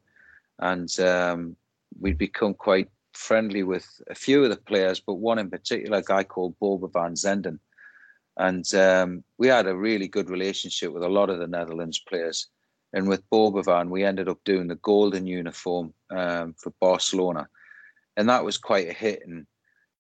And um, we'd become quite friendly with a few of the players, but one in particular, a guy called Bolo van Zenden. And um, we had a really good relationship with a lot of the Netherlands players. And with Bobovan, we ended up doing the golden uniform um, for Barcelona. And that was quite a hit. And,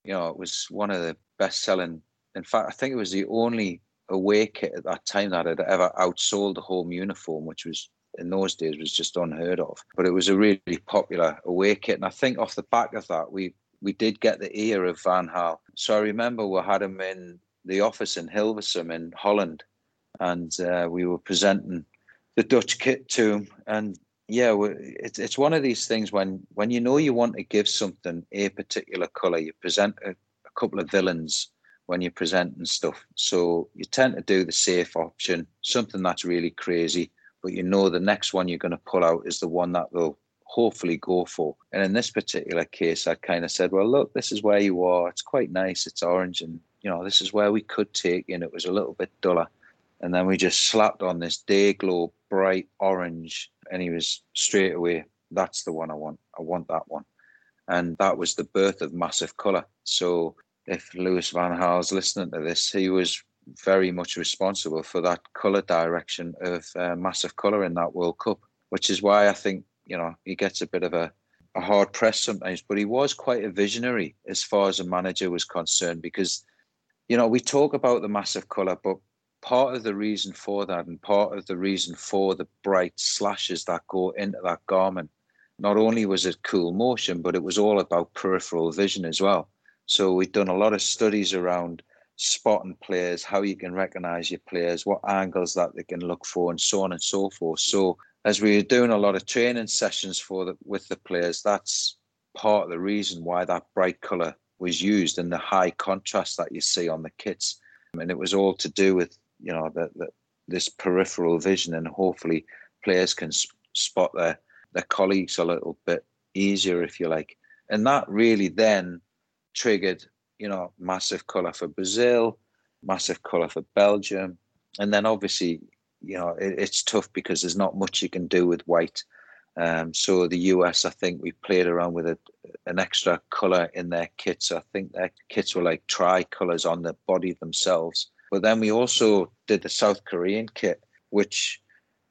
you know, it was one of the best selling. In fact, I think it was the only away kit at that time that had ever outsold the home uniform, which was in those days was just unheard of. But it was a really popular away kit. And I think off the back of that, we we did get the ear of Van Gaal. So I remember we had him in the office in Hilversum in Holland, and uh, we were presenting the Dutch kit to him. And yeah, it's it's one of these things when when you know you want to give something a particular color, you present a, a couple of villains when you're presenting stuff. So you tend to do the safe option, something that's really crazy, but you know the next one you're going to pull out is the one that they'll hopefully go for. And in this particular case, I kind of said, well, look, this is where you are. It's quite nice. It's orange. And, you know, this is where we could take you. And it was a little bit duller. And then we just slapped on this day glow bright orange, and he was straight away, that's the one I want. I want that one. And that was the birth of Massive Colour. So if Louis Van Gaal's listening to this, he was very much responsible for that colour direction of uh, Massive Colour in that World Cup, which is why I think, you know, he gets a bit of a a hard press sometimes, but he was quite a visionary as far as a manager was concerned because, you know, we talk about the massive colour, but part of the reason for that and part of the reason for the bright slashes that go into that garment, not only was it cool motion, but it was all about peripheral vision as well. So we've done a lot of studies around spotting players, how you can recognize your players, what angles that they can look for, and so on and so forth. So as we were doing a lot of training sessions for the, with the players, that's part of the reason why that bright color was used and the high contrast that you see on the kits. And it was all to do with you know the this peripheral vision, and hopefully players can spot their their colleagues a little bit easier, if you like. And that really then triggered, you know, massive colour for Brazil, massive colour for Belgium, and then obviously, you know, it, it's tough because there's not much you can do with white. Um, so the US, I think we played around with a, an extra colour in their kits. I think their kits were like tri-colours on the body themselves. But then we also did the South Korean kit, which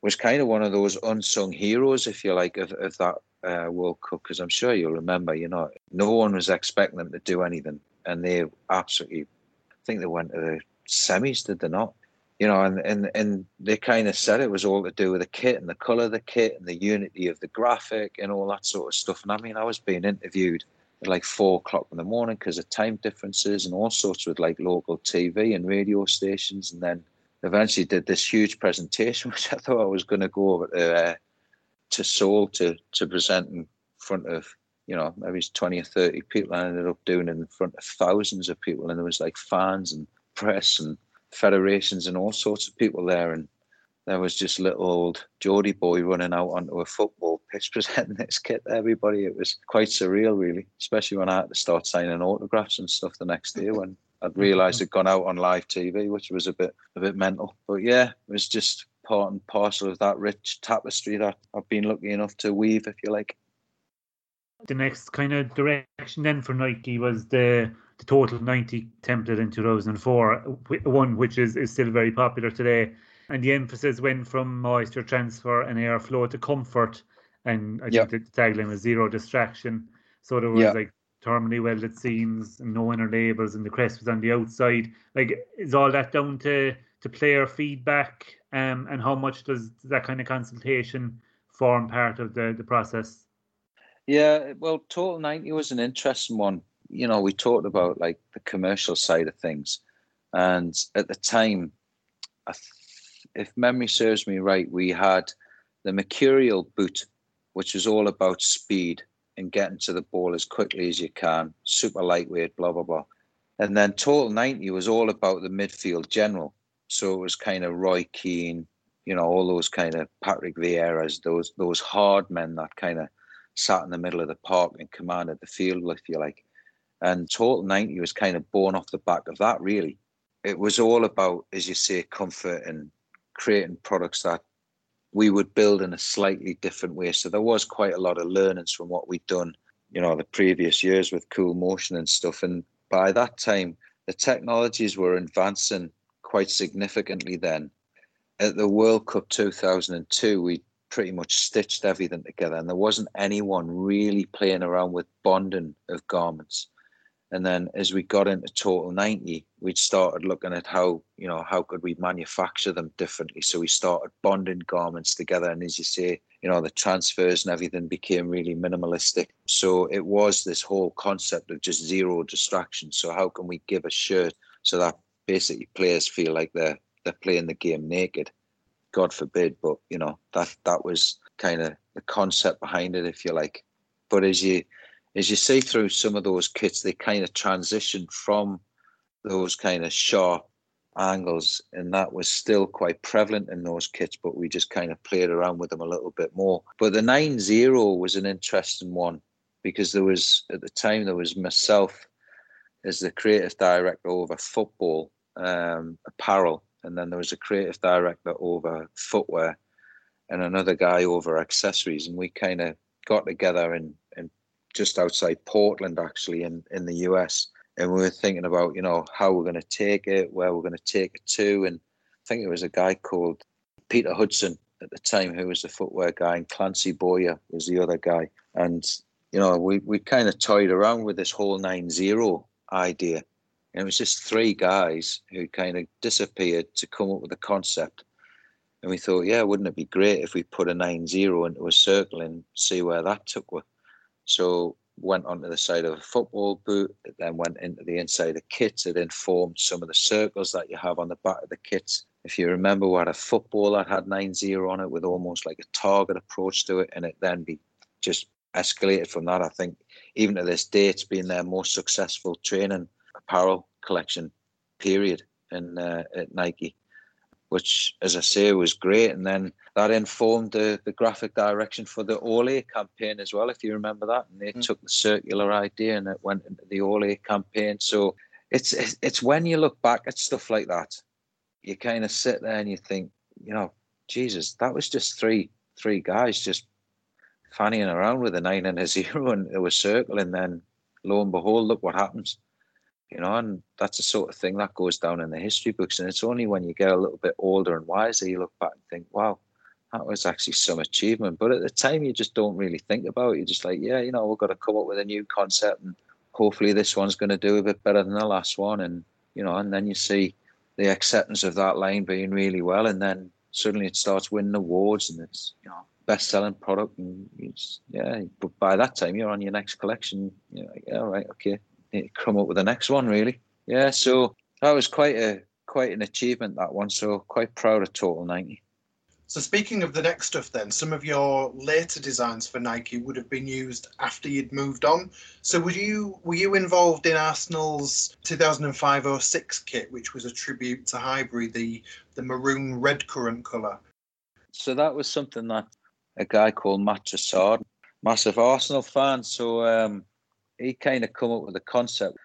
was kind of one of those unsung heroes, if you like, of, of that uh, World Cup. Because I'm sure you'll remember, you know, no one was expecting them to do anything. And they absolutely, I think they went to the semis, did they not? You know, and, and, and they kind of said it was all to do with the kit and the colour of the kit and the unity of the graphic and all that sort of stuff. And I mean, I was being interviewed like four o'clock in the morning because of time differences and all sorts with like local TV and radio stations. And then eventually did this huge presentation, which I thought I was going to go over to, uh, to Seoul to, to present in front of, you know, maybe 20 or 30 people. I ended up doing it in front of thousands of people. And there was like fans and press and federations and all sorts of people there. And there was just little old Geordie boy running out onto a football pitch presenting this kit to everybody. It was quite surreal, really, especially when I had to start signing autographs and stuff the next day when I'd mm-hmm. realised it'd gone out on live TV, which was a bit a bit mental. But yeah, it was just part and parcel of that rich tapestry that I've been lucky enough to weave, if you like. The next kind of direction then for Nike was the the total 90 template in 2004, one which is, is still very popular today and the emphasis went from moisture transfer and airflow to comfort. And I yep. think the tagline was zero distraction. So there was yep. like terminally welded seams and no inner labels, and the crest was on the outside. Like, is all that down to to player feedback? Um, and how much does that kind of consultation form part of the the process? Yeah, well, Total 90 was an interesting one. You know, we talked about like the commercial side of things. And at the time, I if memory serves me right, we had the Mercurial boot, which was all about speed and getting to the ball as quickly as you can, super lightweight, blah, blah, blah. And then Total 90 was all about the midfield general. So it was kind of Roy Keane, you know, all those kind of Patrick Vieiras, those those hard men that kind of sat in the middle of the park and commanded the field, if you like. And Total 90 was kind of born off the back of that, really. It was all about, as you say, comfort and creating products that we would build in a slightly different way. So there was quite a lot of learnings from what we'd done, you know, the previous years with Cool Motion and stuff. And by that time, the technologies were advancing quite significantly then. At the World Cup 2002, we pretty much stitched everything together, and there wasn't anyone really playing around with bonding of garments. And then as we got into total 90, we'd started looking at how, you know, how could we manufacture them differently. So we started bonding garments together. And as you say, you know, the transfers and everything became really minimalistic. So it was this whole concept of just zero distraction. So how can we give a shirt so that basically players feel like they're they're playing the game naked? God forbid, but you know, that that was kind of the concept behind it, if you like. But as you as you see through some of those kits, they kind of transitioned from those kind of sharp angles, and that was still quite prevalent in those kits, but we just kind of played around with them a little bit more. But the 9 0 was an interesting one because there was, at the time, there was myself as the creative director over football um, apparel, and then there was a creative director over footwear, and another guy over accessories, and we kind of got together and, just outside Portland, actually, in, in the US. And we were thinking about, you know, how we're going to take it, where we're going to take it to. And I think it was a guy called Peter Hudson at the time who was the footwear guy, and Clancy Boyer was the other guy. And you know, we, we kind of toyed around with this whole 9 0 idea. And it was just three guys who kind of disappeared to come up with a concept. And we thought, yeah, wouldn't it be great if we put a 9 0 into a circle and see where that took us? So went onto the side of a football boot, it then went into the inside of kits. It informed some of the circles that you have on the back of the kits. If you remember, we had a football that had 9 0 on it with almost like a target approach to it, and it then be just escalated from that. I think even to this day, it's been their most successful training apparel collection period in uh, at Nike, which, as I say, was great. And then that informed the, the graphic direction for the Ole campaign as well, if you remember that. And they mm. took the circular idea and it went into the Ole campaign. So it's it's when you look back at stuff like that, you kind of sit there and you think, you know, Jesus, that was just three three guys just fannying around with a nine and a zero and it was circle and then lo and behold, look what happens. You know, and that's the sort of thing that goes down in the history books. And it's only when you get a little bit older and wiser you look back and think, wow, that was actually some achievement. But at the time you just don't really think about it. You're just like, yeah, you know, we've got to come up with a new concept and hopefully this one's going to do a bit better than the last one. And, you know, and then you see the acceptance of that line being really well. And then suddenly it starts winning awards and it's, you know, best selling product. And it's, yeah, but by that time you're on your next collection. You're like, all right, okay, come up with the next one, really. Yeah, so that was quite a quite an achievement that one. So quite proud of Total 90. So speaking of the next stuff, then some of your later designs for Nike would have been used after you'd moved on. So were you were you involved in Arsenal's 2005-06 kit, which was a tribute to Highbury, the the maroon red currant colour? So that was something that a guy called Matt Chassard, massive Arsenal fan. So um, he kind of come up with a concept.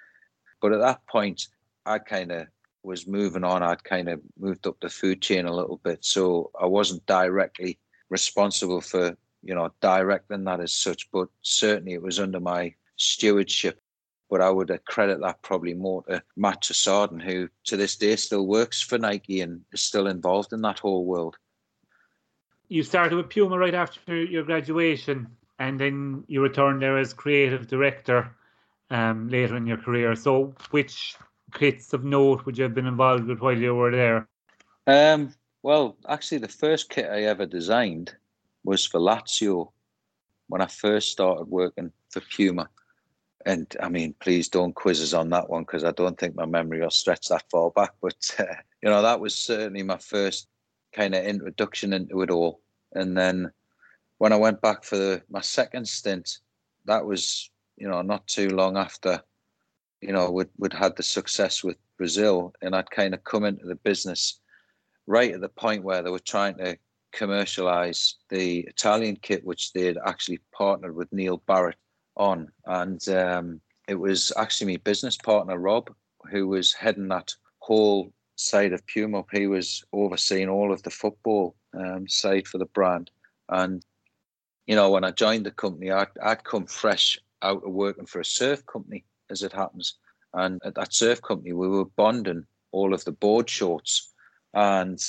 But at that point, I kind of was moving on. I'd kind of moved up the food chain a little bit, so I wasn't directly responsible for you know directing that as such. But certainly, it was under my stewardship. But I would credit that probably more to Matt Chassardin, who to this day still works for Nike and is still involved in that whole world you started with Puma right after your graduation, and then you returned there as creative director um, later in your career. So, which kits of note would you have been involved with while you were there? Um, well, actually, the first kit I ever designed was for Lazio when I first started working for Puma. And I mean, please don't quiz us on that one because I don't think my memory will stretch that far back. But uh, you know, that was certainly my first kind of introduction into it all. And then when I went back for the, my second stint, that was you know not too long after you know we'd, we'd had the success with Brazil, and I'd kind of come into the business right at the point where they were trying to commercialize the Italian kit, which they'd actually partnered with Neil Barrett on, and um, it was actually my business partner Rob who was heading that whole side of Puma. He was overseeing all of the football um, side for the brand. And, you know, when I joined the company, I'd, I'd come fresh out of working for a surf company, as it happens. And at that surf company, we were bonding all of the board shorts. And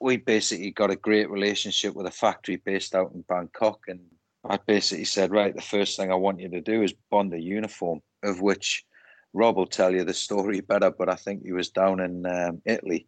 we basically got a great relationship with a factory based out in Bangkok. And I basically said, right, the first thing I want you to do is bond a uniform, of which Rob will tell you the story better, but I think he was down in um, Italy,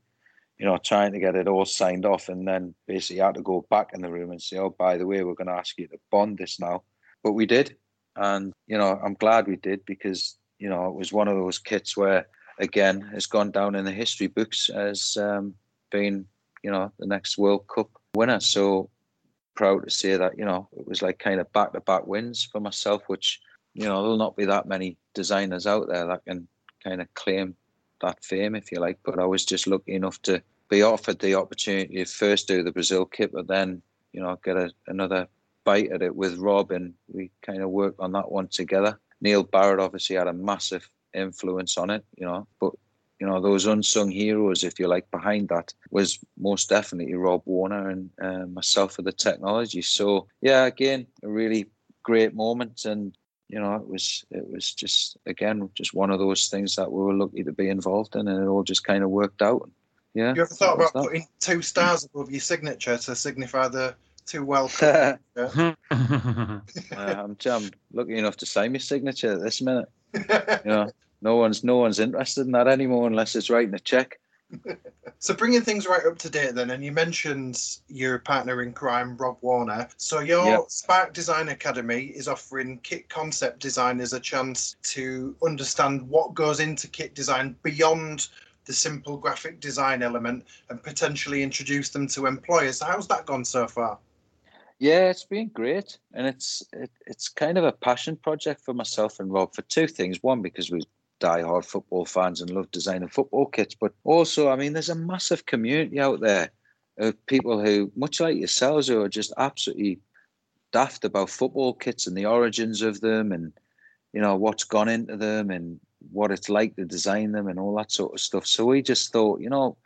you know, trying to get it all signed off, and then basically had to go back in the room and say, "Oh, by the way, we're going to ask you to bond this now." But we did, and you know, I'm glad we did because you know it was one of those kits where, again, has gone down in the history books as um, being, you know, the next World Cup winner. So proud to say that you know it was like kind of back-to-back wins for myself, which you know there'll not be that many designers out there that can kind of claim that fame, if you like. But I was just lucky enough to be offered the opportunity to first do the Brazil kit, but then you know get a, another bite at it with Rob, and we kind of worked on that one together. Neil Barrett obviously had a massive influence on it, you know, but you know those unsung heroes, if you like, behind that was most definitely Rob Warner and uh, myself for the technology. So yeah, again, a really great moment, and you know, it was it was just again just one of those things that we were lucky to be involved in, and it all just kind of worked out. Yeah. You ever thought about that. putting two stars above your signature to signify the two well. Uh, I'm, I'm lucky enough to sign my signature at this minute. You know, no one's no one's interested in that anymore unless it's writing a check. So bringing things right up to date then, and you mentioned your partner in crime, Rob Warner. So your Yep. Spark Design Academy is offering kit concept designers a chance to understand what goes into kit design beyond the simple graphic design element and potentially introduce them to employers. How's that gone so far? Yeah, it's been great, and it's it, it's kind of a passion project for myself and Rob for two things. One, because we're die-hard football fans and love designing football kits, but also, I mean, there's a massive community out there of people who, much like yourselves, who are just absolutely daft about football kits and the origins of them, and you know what's gone into them and what it's like to design them and all that sort of stuff. So we just thought, you know,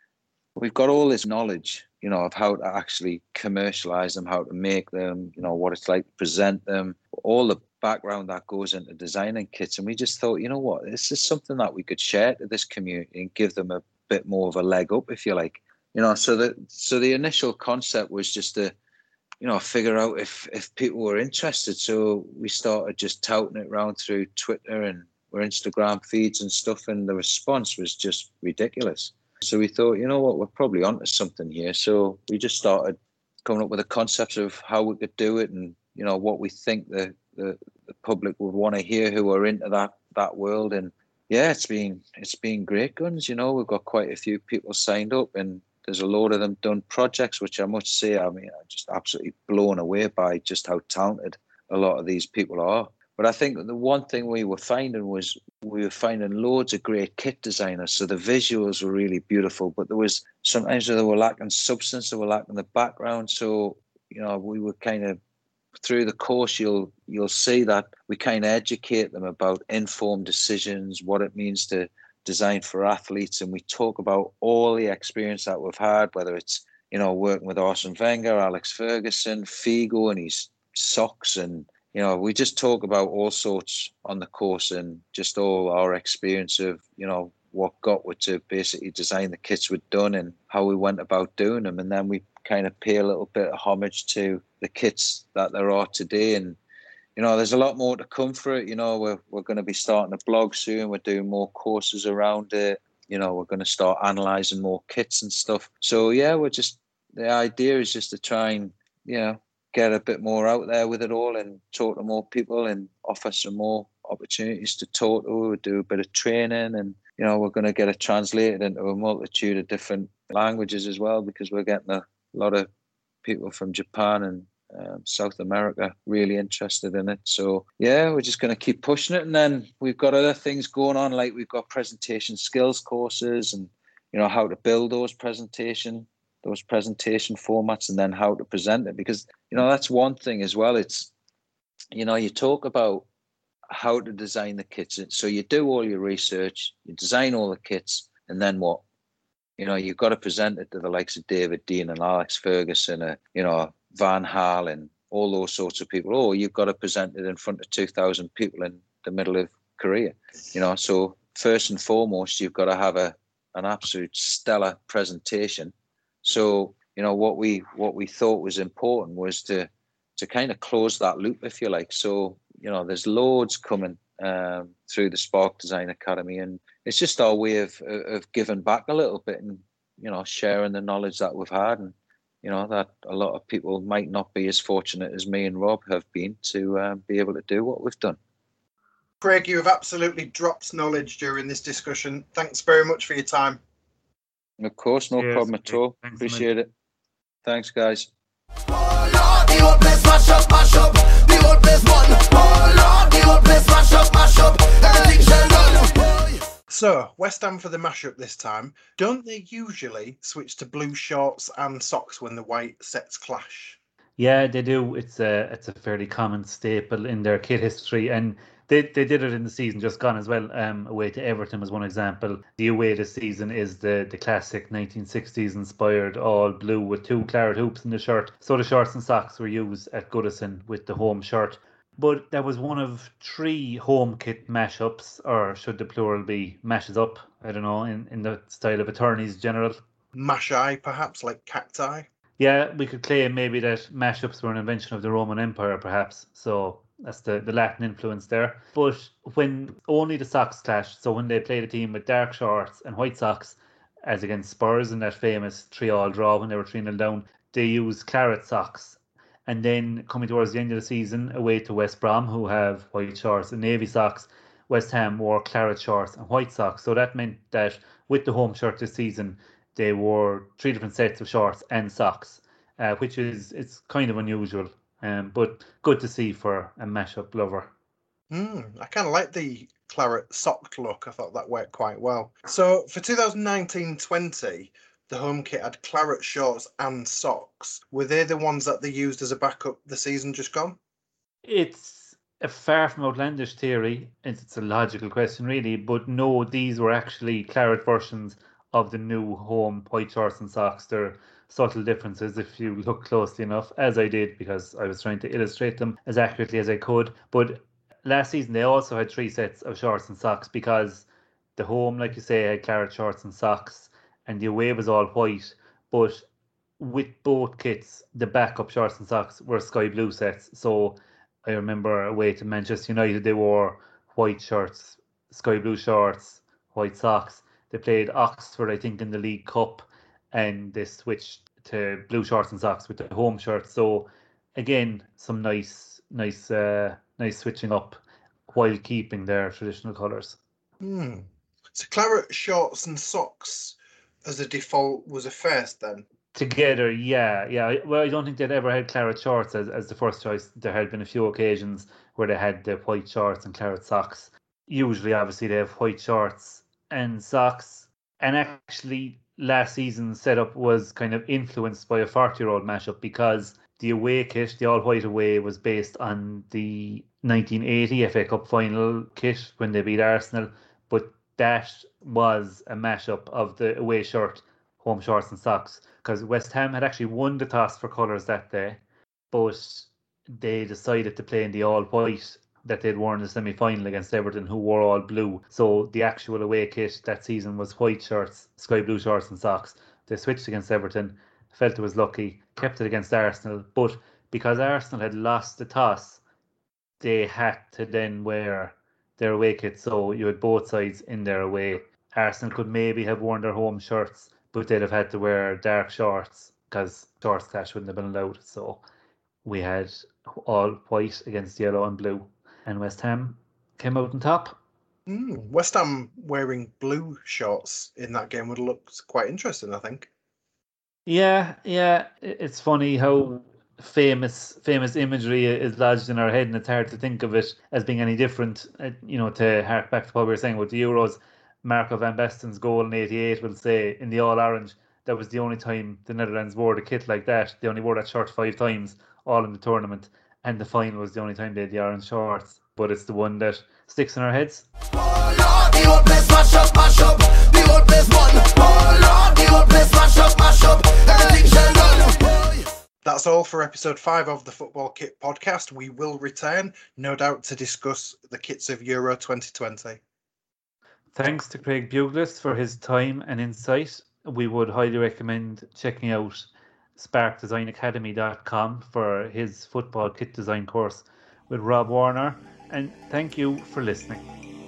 we've got all this knowledge, you know, of how to actually commercialize them, how to make them, you know, what it's like to present them, all the background that goes into designing kits. And we just thought, you know what, this is something that we could share to this community and give them a bit more of a leg up, if you like. You know, so that so the initial concept was just to, you know, figure out if if people were interested. So we started just touting it around through Twitter and our Instagram feeds and stuff, and the response was just ridiculous. So we thought, you know what, we're probably onto something here. So we just started coming up with the concepts of how we could do it and you know what we think the the, the public would want to hear who are into that that world. And yeah it's been it's been great guns you know. We've got quite a few people signed up and there's a load of them done projects which i must say i mean i'm just absolutely blown away by just how talented a lot of these people are. But i think the one thing we were finding was we were finding loads of great kit designers so the visuals were really beautiful but there was sometimes they were lacking substance they were lacking the background. So you know we were kind of through the course you'll you'll see that we kind of educate them about informed decisions what it means to design for athletes and we talk about all the experience that we've had whether it's you know working with Arsene Wenger Alex Ferguson Figo and his socks and you know we just talk about all sorts on the course and just all our experience of you know what got we to basically design the kits we'd done and how we went about doing them. And then we kind of pay a little bit of homage to the kits that there are today. And you know there's a lot more to come for it. You know we're, we're going to be starting a blog soon. We're doing more courses around it. You know we're going to start analyzing more kits and stuff. So yeah we're just the idea is just to try and you know get a bit more out there with it all and talk to more people and offer some more opportunities to talk to do a bit of training and you know we're going to get it translated into a multitude of different languages as well because we're getting a lot of people from Japan and um, South America really interested in it. So yeah, we're just going to keep pushing it, and then we've got other things going on, like we've got presentation skills courses, and you know how to build those presentation those presentation formats, and then how to present it. Because you know that's one thing as well. It's you know you talk about how to design the kits. So you do all your research, you design all the kits, and then what? You know, you've got to present it to the likes of David Dein and Alex Ferguson, uh, you know, Van Gaal and all those sorts of people. Oh, you've got to present it in front of 2,000 people in the middle of Korea. You know, so first and foremost, you've got to have a an absolute stellar presentation. So, you know, what we what we thought was important was to to kind of close that loop, if you like. So, you know, there's loads coming um, through the Spark Design Academy, and it's just our way of of giving back a little bit and you know sharing the knowledge that we've had, and you know that a lot of people might not be as fortunate as me and Rob have been to um, be able to do what we've done. Craig, you have absolutely dropped knowledge during this discussion. Thanks very much for your time. Of course, no Cheers, problem at all. Thanks a Appreciate it. Thanks, guys. Oh Lord, So, West Ham for the mashup this time. Don't they usually switch to blue shorts and socks when the white sets clash? Yeah, they do. It's a it's a fairly common staple in their kit history, and they they did it in the season just gone as well. Um, away to Everton was one example. The away this season is the the classic 1960s inspired all blue with two claret hoops in the shirt. So the shorts and socks were used at Goodison with the home shirt. But that was one of three home kit mashups, or should the plural be mashes up? I don't know, in, in the style of attorneys general. Mash eye, perhaps, like cacti? Yeah, we could claim maybe that mashups were an invention of the Roman Empire, perhaps. So that's the, the Latin influence there. But when only the socks clashed, so when they played a team with dark shorts and white socks, as against Spurs in that famous three all draw when they were 3 0 down, they used claret socks. And then coming towards the end of the season, away to West Brom, who have white shorts and navy socks, West Ham wore claret shorts and white socks. So that meant that with the home shirt this season, they wore three different sets of shorts and socks, uh, which is it's kind of unusual, um, but good to see for a mashup lover. Mm, I kind of like the claret socked look. I thought that worked quite well. So for 2019-20, the home kit had claret shorts and socks. Were they the ones that they used as a backup the season just gone? It's a far from outlandish theory. It's, it's a logical question, really. But no, these were actually claret versions of the new home white shorts and socks. They're subtle differences if you look closely enough, as I did because I was trying to illustrate them as accurately as I could. But last season they also had three sets of shorts and socks because the home, like you say, had claret shorts and socks, and the away was all white. But with both kits, the backup shorts and socks were sky blue sets. So I remember away to Manchester United, they wore white shirts, sky blue shorts, white socks. They played Oxford, I think, in the League Cup, and they switched to blue shorts and socks with the home shirt. So again, some nice, nice, uh, nice switching up while keeping their traditional colours. Hmm. So claret shorts and socks as a default was a first then. Together, yeah, yeah. Well, I don't think they'd ever had claret shorts as, as the first choice. There had been a few occasions where they had the white shorts and claret socks. Usually, obviously, they have white shorts and socks. And actually, last season's setup was kind of influenced by a 40 year old mashup because the away kit, the all white away, was based on the 1980 FA Cup final kit when they beat Arsenal. That was a mashup of the away shirt, home shorts, and socks because West Ham had actually won the toss for colours that day, but they decided to play in the all white that they'd worn in the semi final against Everton, who wore all blue. So the actual away kit that season was white shirts, sky blue shorts, and socks. They switched against Everton, felt it was lucky, kept it against Arsenal, but because Arsenal had lost the toss, they had to then wear their away kit. So you had both sides in their away. Arsenal could maybe have worn their home shirts, but they'd have had to wear dark shorts because shorts clash wouldn't have been allowed. So we had all white against yellow and blue and West Ham came out on top. Mm, West Ham wearing blue shorts in that game would have looked quite interesting, I think. Yeah, yeah. It's funny how famous famous imagery is lodged in our head, and it's hard to think of it as being any different. Uh, you know, to hark back to what we were saying with the Euros, Marco van Basten's goal in '88 will say in the all orange. That was the only time the Netherlands wore the kit like that. They only wore that shirt five times, all in the tournament and the final was the only time they had the orange shorts. But it's the one that sticks in our heads. That's all for episode five of the Football Kit podcast. We will return, no doubt, to discuss the kits of Euro 2020. Thanks to Craig Buglass for his time and insight. We would highly recommend checking out sparkdesignacademy.com for his football kit design course with Rob Warner. And thank you for listening.